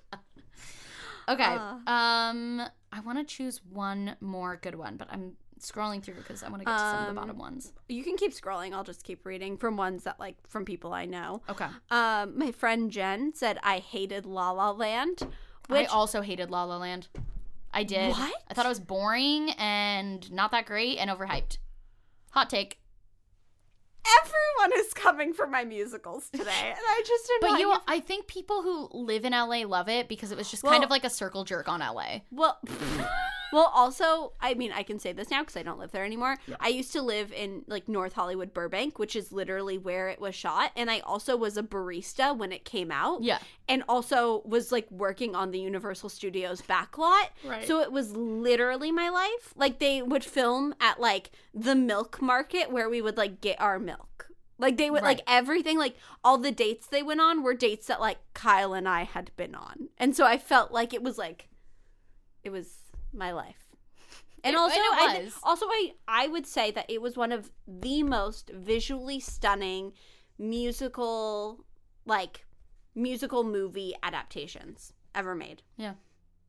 okay. Uh. um I want to choose one more good one, but I'm scrolling through because I want to get to some of the Um, bottom ones. You can keep scrolling. I'll just keep reading from ones that, like, from people I know. Okay. Um, my friend Jen said I hated La La Land, which I also hated La La Land. I did. What? I thought it was boring and not that great and overhyped. Hot take. everyone is coming for my musicals today, and I just am [laughs] But you, I think people who live in LA love it because it was just Well- kind of like a circle jerk on LA. well. [laughs] Well, also, I mean, I can say this now because I don't live there anymore. I used to live in like North Hollywood, Burbank, which is literally where it was shot. And I also was a barista when it came out. Yeah. And also was like working on the Universal Studios backlot. Right. So it was literally my life. Like they would film at like the milk market where we would like get our milk. Like they would like everything, like all the dates they went on were dates that like Kyle and I had been on. And so I felt like it was like it was my life. And It- also and I also I I would say that it was one of the most visually stunning musical like musical movie adaptations ever made. Yeah.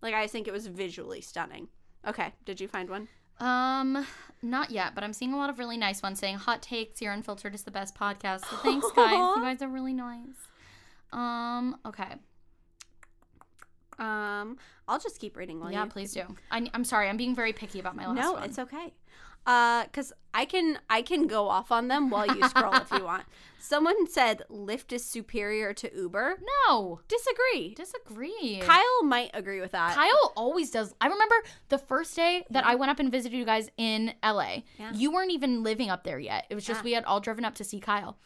Like I think it was visually stunning. Okay, did you find one? Um, not yet, but I'm seeing a lot of really nice ones saying hot takes. Your unfiltered is the best podcast. So thanks, guys. you [laughs] guys are really nice. Um, okay. Um, I'll just keep reading while yeah, you. Yeah, please do. I, I'm sorry. I'm being very picky about my last No, one. it's okay. Uh, cause I can I can go off on them while you scroll if you [laughs] want. Someone said Lyft is superior to Uber. no. Disagree. Disagree. Kyle might agree with that. Kyle always does. I remember the first day that I went up and visited you guys in LA. Yeah. You weren't even living up there yet. It was just Yeah. we had all driven up to see Kyle.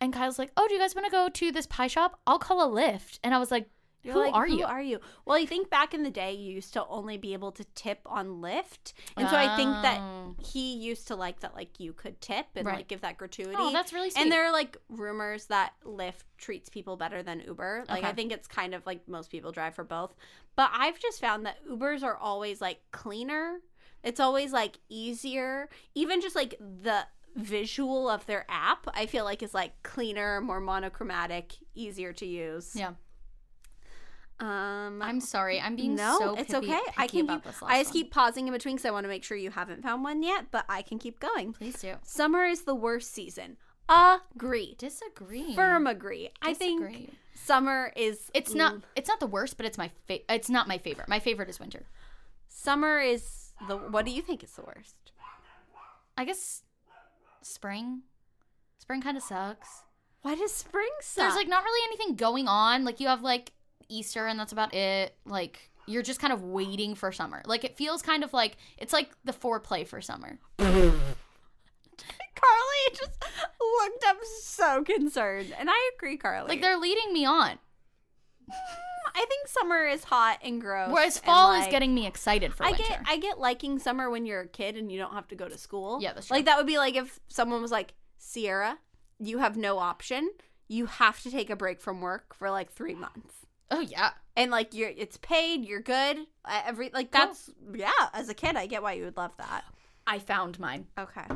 And Kyle's like, "Oh, do you guys want to go to this pie shop? I'll call a Lyft." And I was like, You're "Who like, are Who you?" are you? Well, I think back in the day you used to only be able to tip on Lyft, and so I think that Oh. he used to like that, like you could tip and Right. like give that gratuity. Oh, that's really sweet. And there are like rumors that Lyft treats people better than Uber. Like I think it's kind of like most people drive for both. But I've just found that Ubers are always like cleaner. It's always like easier. Even just like the visual of their app, I feel like is like cleaner, more monochromatic, easier to use. yeah. Um I'm sorry. I'm being no, so it's picky- okay. I can keep, I just one. keep pausing in between because I want to make sure you haven't found one yet, but I can keep going. Please do. Summer is the worst season. Agree. Disagree. Firm agree. I Disagree. think summer is It's not. It's not the worst, but it's my. Fa- it's not my favorite. My favorite is winter. summer is the what do you think is the worst? I guess spring. Spring kind of sucks. Why does spring suck? There's like not really anything going on. Like you have like Easter and that's about it. Like you're just kind of waiting for summer. Like it feels kind of like it's like the foreplay for summer. [laughs] Carly just looked up so concerned, and I agree, Carly. Like they're leading me on. Mm, I think summer is hot and gross. Whereas fall is getting me excited for I winter. get I get liking summer when you're a kid and you don't have to go to school. Yeah, that's true. Like that would be like if someone was like, Sierra, you have no option. You have to take a break from work for like three months. Oh yeah. And like you're it's paid, you're good. Every like Cool. that's yeah, as a kid I get why you would love that. I found mine. Okay.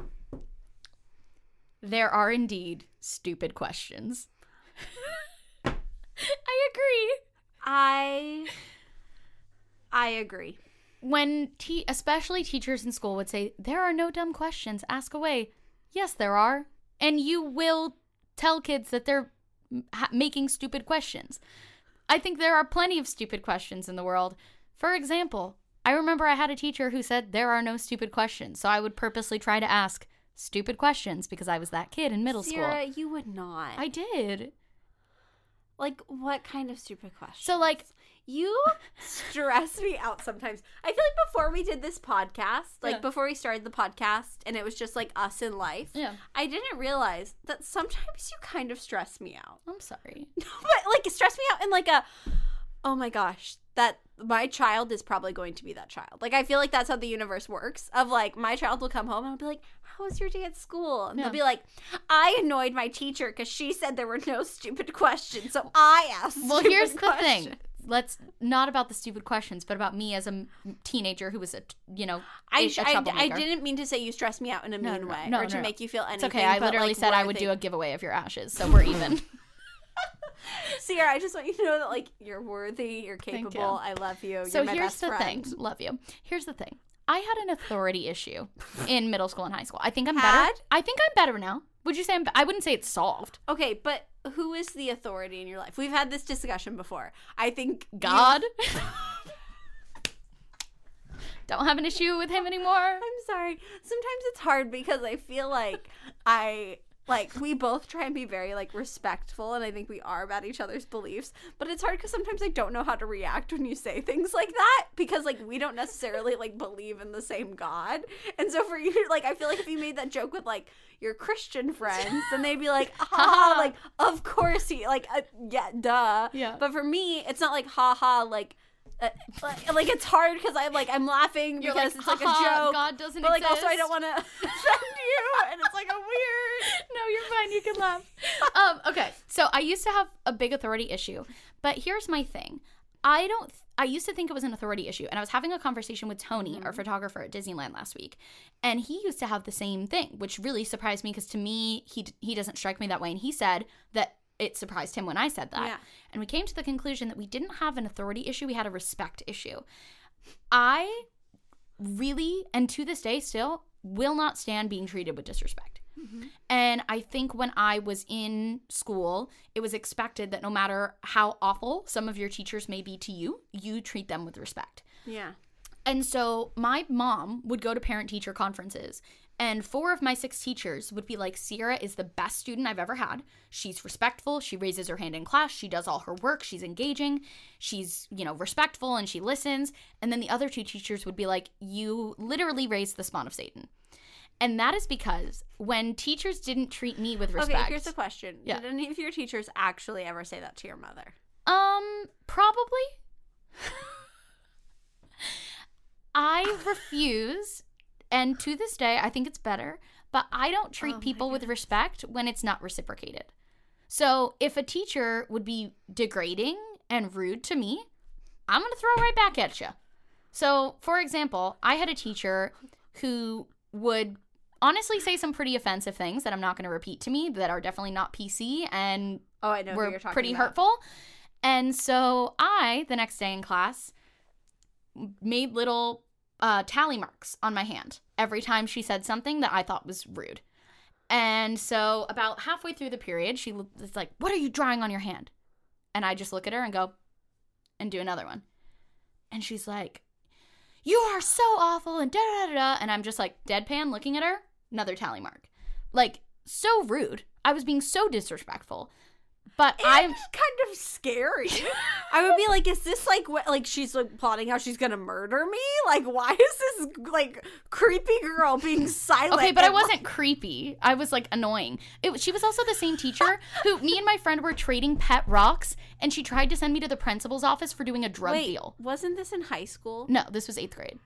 There are indeed stupid questions. [laughs] I agree. I I agree. when te- especially teachers in school would say there are no dumb questions ask away yes there are and you will tell kids that they're ha- making stupid questions i think there are plenty of stupid questions in the world for example i remember i had a teacher who said there are no stupid questions so i would purposely try to ask stupid questions because i was that kid in middle Sierra, school you would not. i did like what kind of stupid question? so like You stress me out sometimes. I feel like before we did this podcast, like Yeah. before we started the podcast, and it was just like us in life, Yeah. I didn't realize that sometimes you kind of stress me out. i'm sorry [laughs] but like stress me out in like a, oh my gosh, that my child is probably going to be that child. Like I feel like that's how the universe works. Of like my child will come home and I'll be like, how was your day at school? And Yeah. they'll be like, I annoyed my teacher because she said there were no stupid questions, so I asked. Well, here's the thing. Questions." Let's not about the stupid questions, but about me as a teenager who was a you know, I, a, a I, I troublemaker. didn't mean to say you stress me out in a No, mean no, way no, or to make you feel anything. It's okay. I literally like, said I would do a giveaway of your ashes, so [laughs] we're even. [laughs] [laughs] Sierra, I just want you to know that like you're worthy, you're capable. you. I love you. so you're my here's the friend. thing. Love you. Here's the thing. I had an authority issue in middle school and high school. I think I'm Had? better. I think I'm better now. Would you say I'm? I wouldn't say it's solved. Okay, but who is the authority in your life? We've had this discussion before. I think God. [laughs] Don't have an issue with him anymore. I'm sorry. Sometimes it's hard because I feel like I Like we both try and be very like respectful, and I think we are about each other's beliefs. But it's hard because sometimes I don't know how to react when you say things like that because like we don't necessarily like believe in the same God. And so for you, [laughs] like I feel like if you made that joke with like your Christian friends, then they'd be like, [laughs] ha, like [laughs] of course he like uh, yeah, duh. Yeah. But for me, it's not like ha ha like. Uh, like, like it's hard because I'm like I'm laughing You're because like, it's like a joke. God doesn't but like also I don't want to offend you, and it's like a weird. No, you're fine. You can laugh. um, okay, so I used to have a big authority issue, but here's my thing. I don't. I used to think it was an authority issue, and I was having a conversation with Tony, our photographer at Disneyland last week, and he used to have the same thing, which really surprised me because to me, he he doesn't strike me that way, and he said that it surprised him when I said that, Yeah. and we came to the conclusion that we didn't have an authority issue, we had a respect issue. I really, and to this day still, will not stand being treated with disrespect. Mm-hmm. And I think when I was in school, it was expected that no matter how awful some of your teachers may be to you, you treat them with respect. Yeah. And so my mom would go to parent teacher conferences, and four of my six teachers would be like, Sierra is the best student I've ever had. She's respectful. She raises her hand in class. She does all her work. She's engaging. She's, you know, respectful and she listens. And then the other two teachers would be like, You literally raised the spawn of Satan. And that is because when teachers didn't treat me with respect. Okay, here's the question. Yeah. Did any of your teachers actually ever say that to your mother? Um, probably. I [laughs] refuse, and to this day, I think it's better, but I don't treat Oh people with respect when it's not reciprocated. So if a teacher would be degrading and rude to me, I'm going to throw right back at you. So, for example, I had a teacher who would honestly say some pretty offensive things that I'm not going to repeat to me that are definitely not PC and Oh, I know were you're pretty about. hurtful. And so I, the next day in class, made little uh, tally marks on my hand every time she said something that I thought was rude. And so about halfway through the period, she was like, What are you drawing on your hand? And I just look at her and go, and do another one. And she's like, You are so awful, and da da da da. And I'm just like, deadpan looking at her, another tally mark. Like, so rude. I was being so disrespectful. But I'm I'm kind of scary. I would be like, is this like what? Like she's like plotting how she's gonna murder me? Like, why is this like creepy girl being [laughs] silent? Okay, but I wasn't creepy. I was like annoying. It, she was also the same teacher who me and my friend were trading pet rocks, and she tried to send me to the principal's office for doing a drug Wait, deal. wasn't this in high school? No, this was eighth grade.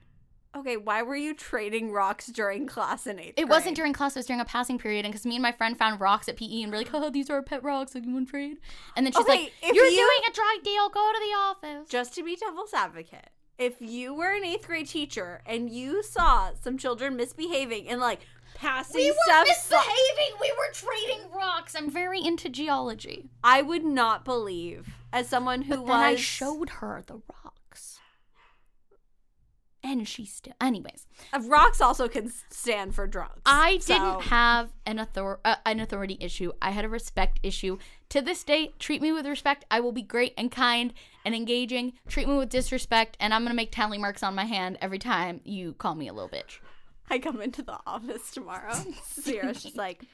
Okay, why were you trading rocks during class in eighth? It wasn't during class; it was during a passing period. And because me and my friend found rocks at PE, and we're like, "Oh, these are our pet rocks. Like you want to trade?" And then she's Okay, like, "You're you- doing a drug deal. Go to the office." Just to be devil's advocate, if you were an eighth grade teacher and you saw some children misbehaving and like passing we were misbehaving. We were trading rocks. I'm very into geology. I would not believe as someone who But was. I showed her the rocks, and she still. Anyways, Rocks also can stand for drugs. I so- didn't have an author uh, an authority issue. I had a respect issue. To this day, treat me with respect. I will be great and kind and engaging. Treat me with disrespect, and I'm gonna make tally marks on my hand every time you call me a little bitch. I come into the office tomorrow. [laughs] Sierra's just like,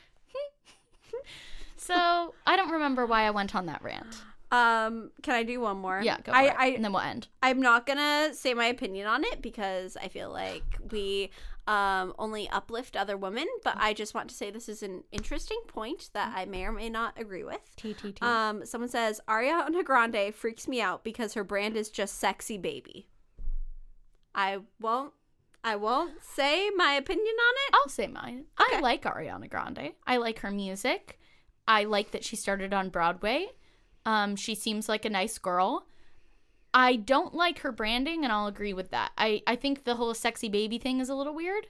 [laughs] So I don't remember why I went on that rant. Um, can I do one more? Yeah, go I, I, and then we'll end. I'm not gonna say my opinion on it because I feel like we um only uplift other women, but I just want to say this is an interesting point that I may or may not agree with. TTT. Um, someone says Ariana Grande freaks me out because her brand is just sexy baby. I won't. I won't say my opinion on it. I'll say mine. I like Ariana Grande. I like her music. I like that she started on Broadway. Um, she seems like a nice girl. I don't like her branding, and I'll agree with that. I, I think the whole sexy baby thing is a little weird.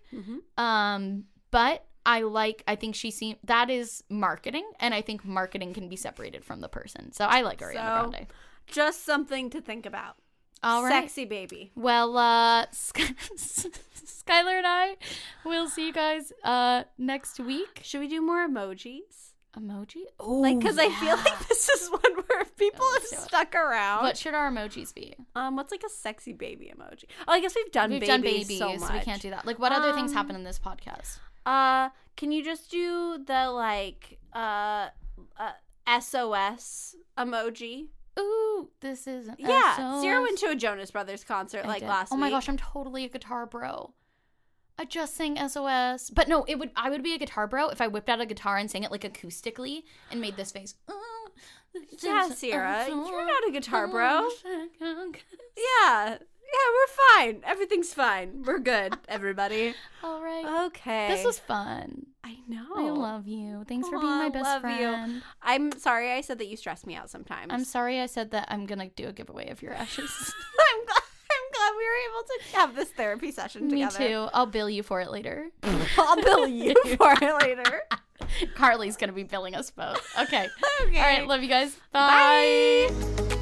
Um, but I like. I think she seems that is marketing, and I think marketing can be separated from the person. So I like Ariana So, Grande. Just something to think about. All right. Sexy baby. Well, uh, [laughs] Sky- Skylar and I will see you guys uh next week. Should we do more emojis? Emoji? Oh, Like, because I feel like this is [laughs] one where people have let's do it. stuck around. What should our emojis be? um, what's like a sexy baby emoji? Oh, I guess we've done We've babies done babies, so much. we can't do that. Like, what other things Um, happen in this podcast? Uh, can you just do the like uh, uh SOS emoji? Ooh, this is an Yeah. Zero went to a Jonas Brothers concert I like did. last Oh my week. gosh, I'm totally a guitar bro. I just sang SOS, but no, it would. I would be a guitar bro if I whipped out a guitar and sang it like acoustically and made this face. "Oh, this Yeah, Sierra, you're not a guitar bro. Yeah, yeah, we're fine. Everything's fine. We're good, everybody. All right. Okay. This was fun. I know. I love you. Thanks for being my best love you. friend. I'm sorry I said that you stress me out sometimes. I'm sorry I said that I'm gonna do a giveaway of your ashes. [laughs] I'm glad we were able to have this therapy session together. Me too. I'll bill you for it later. [laughs] I'll bill you [laughs] for it later. Carly's gonna be billing us both. Okay. [laughs] Okay. All right. Love you guys. Bye. Bye.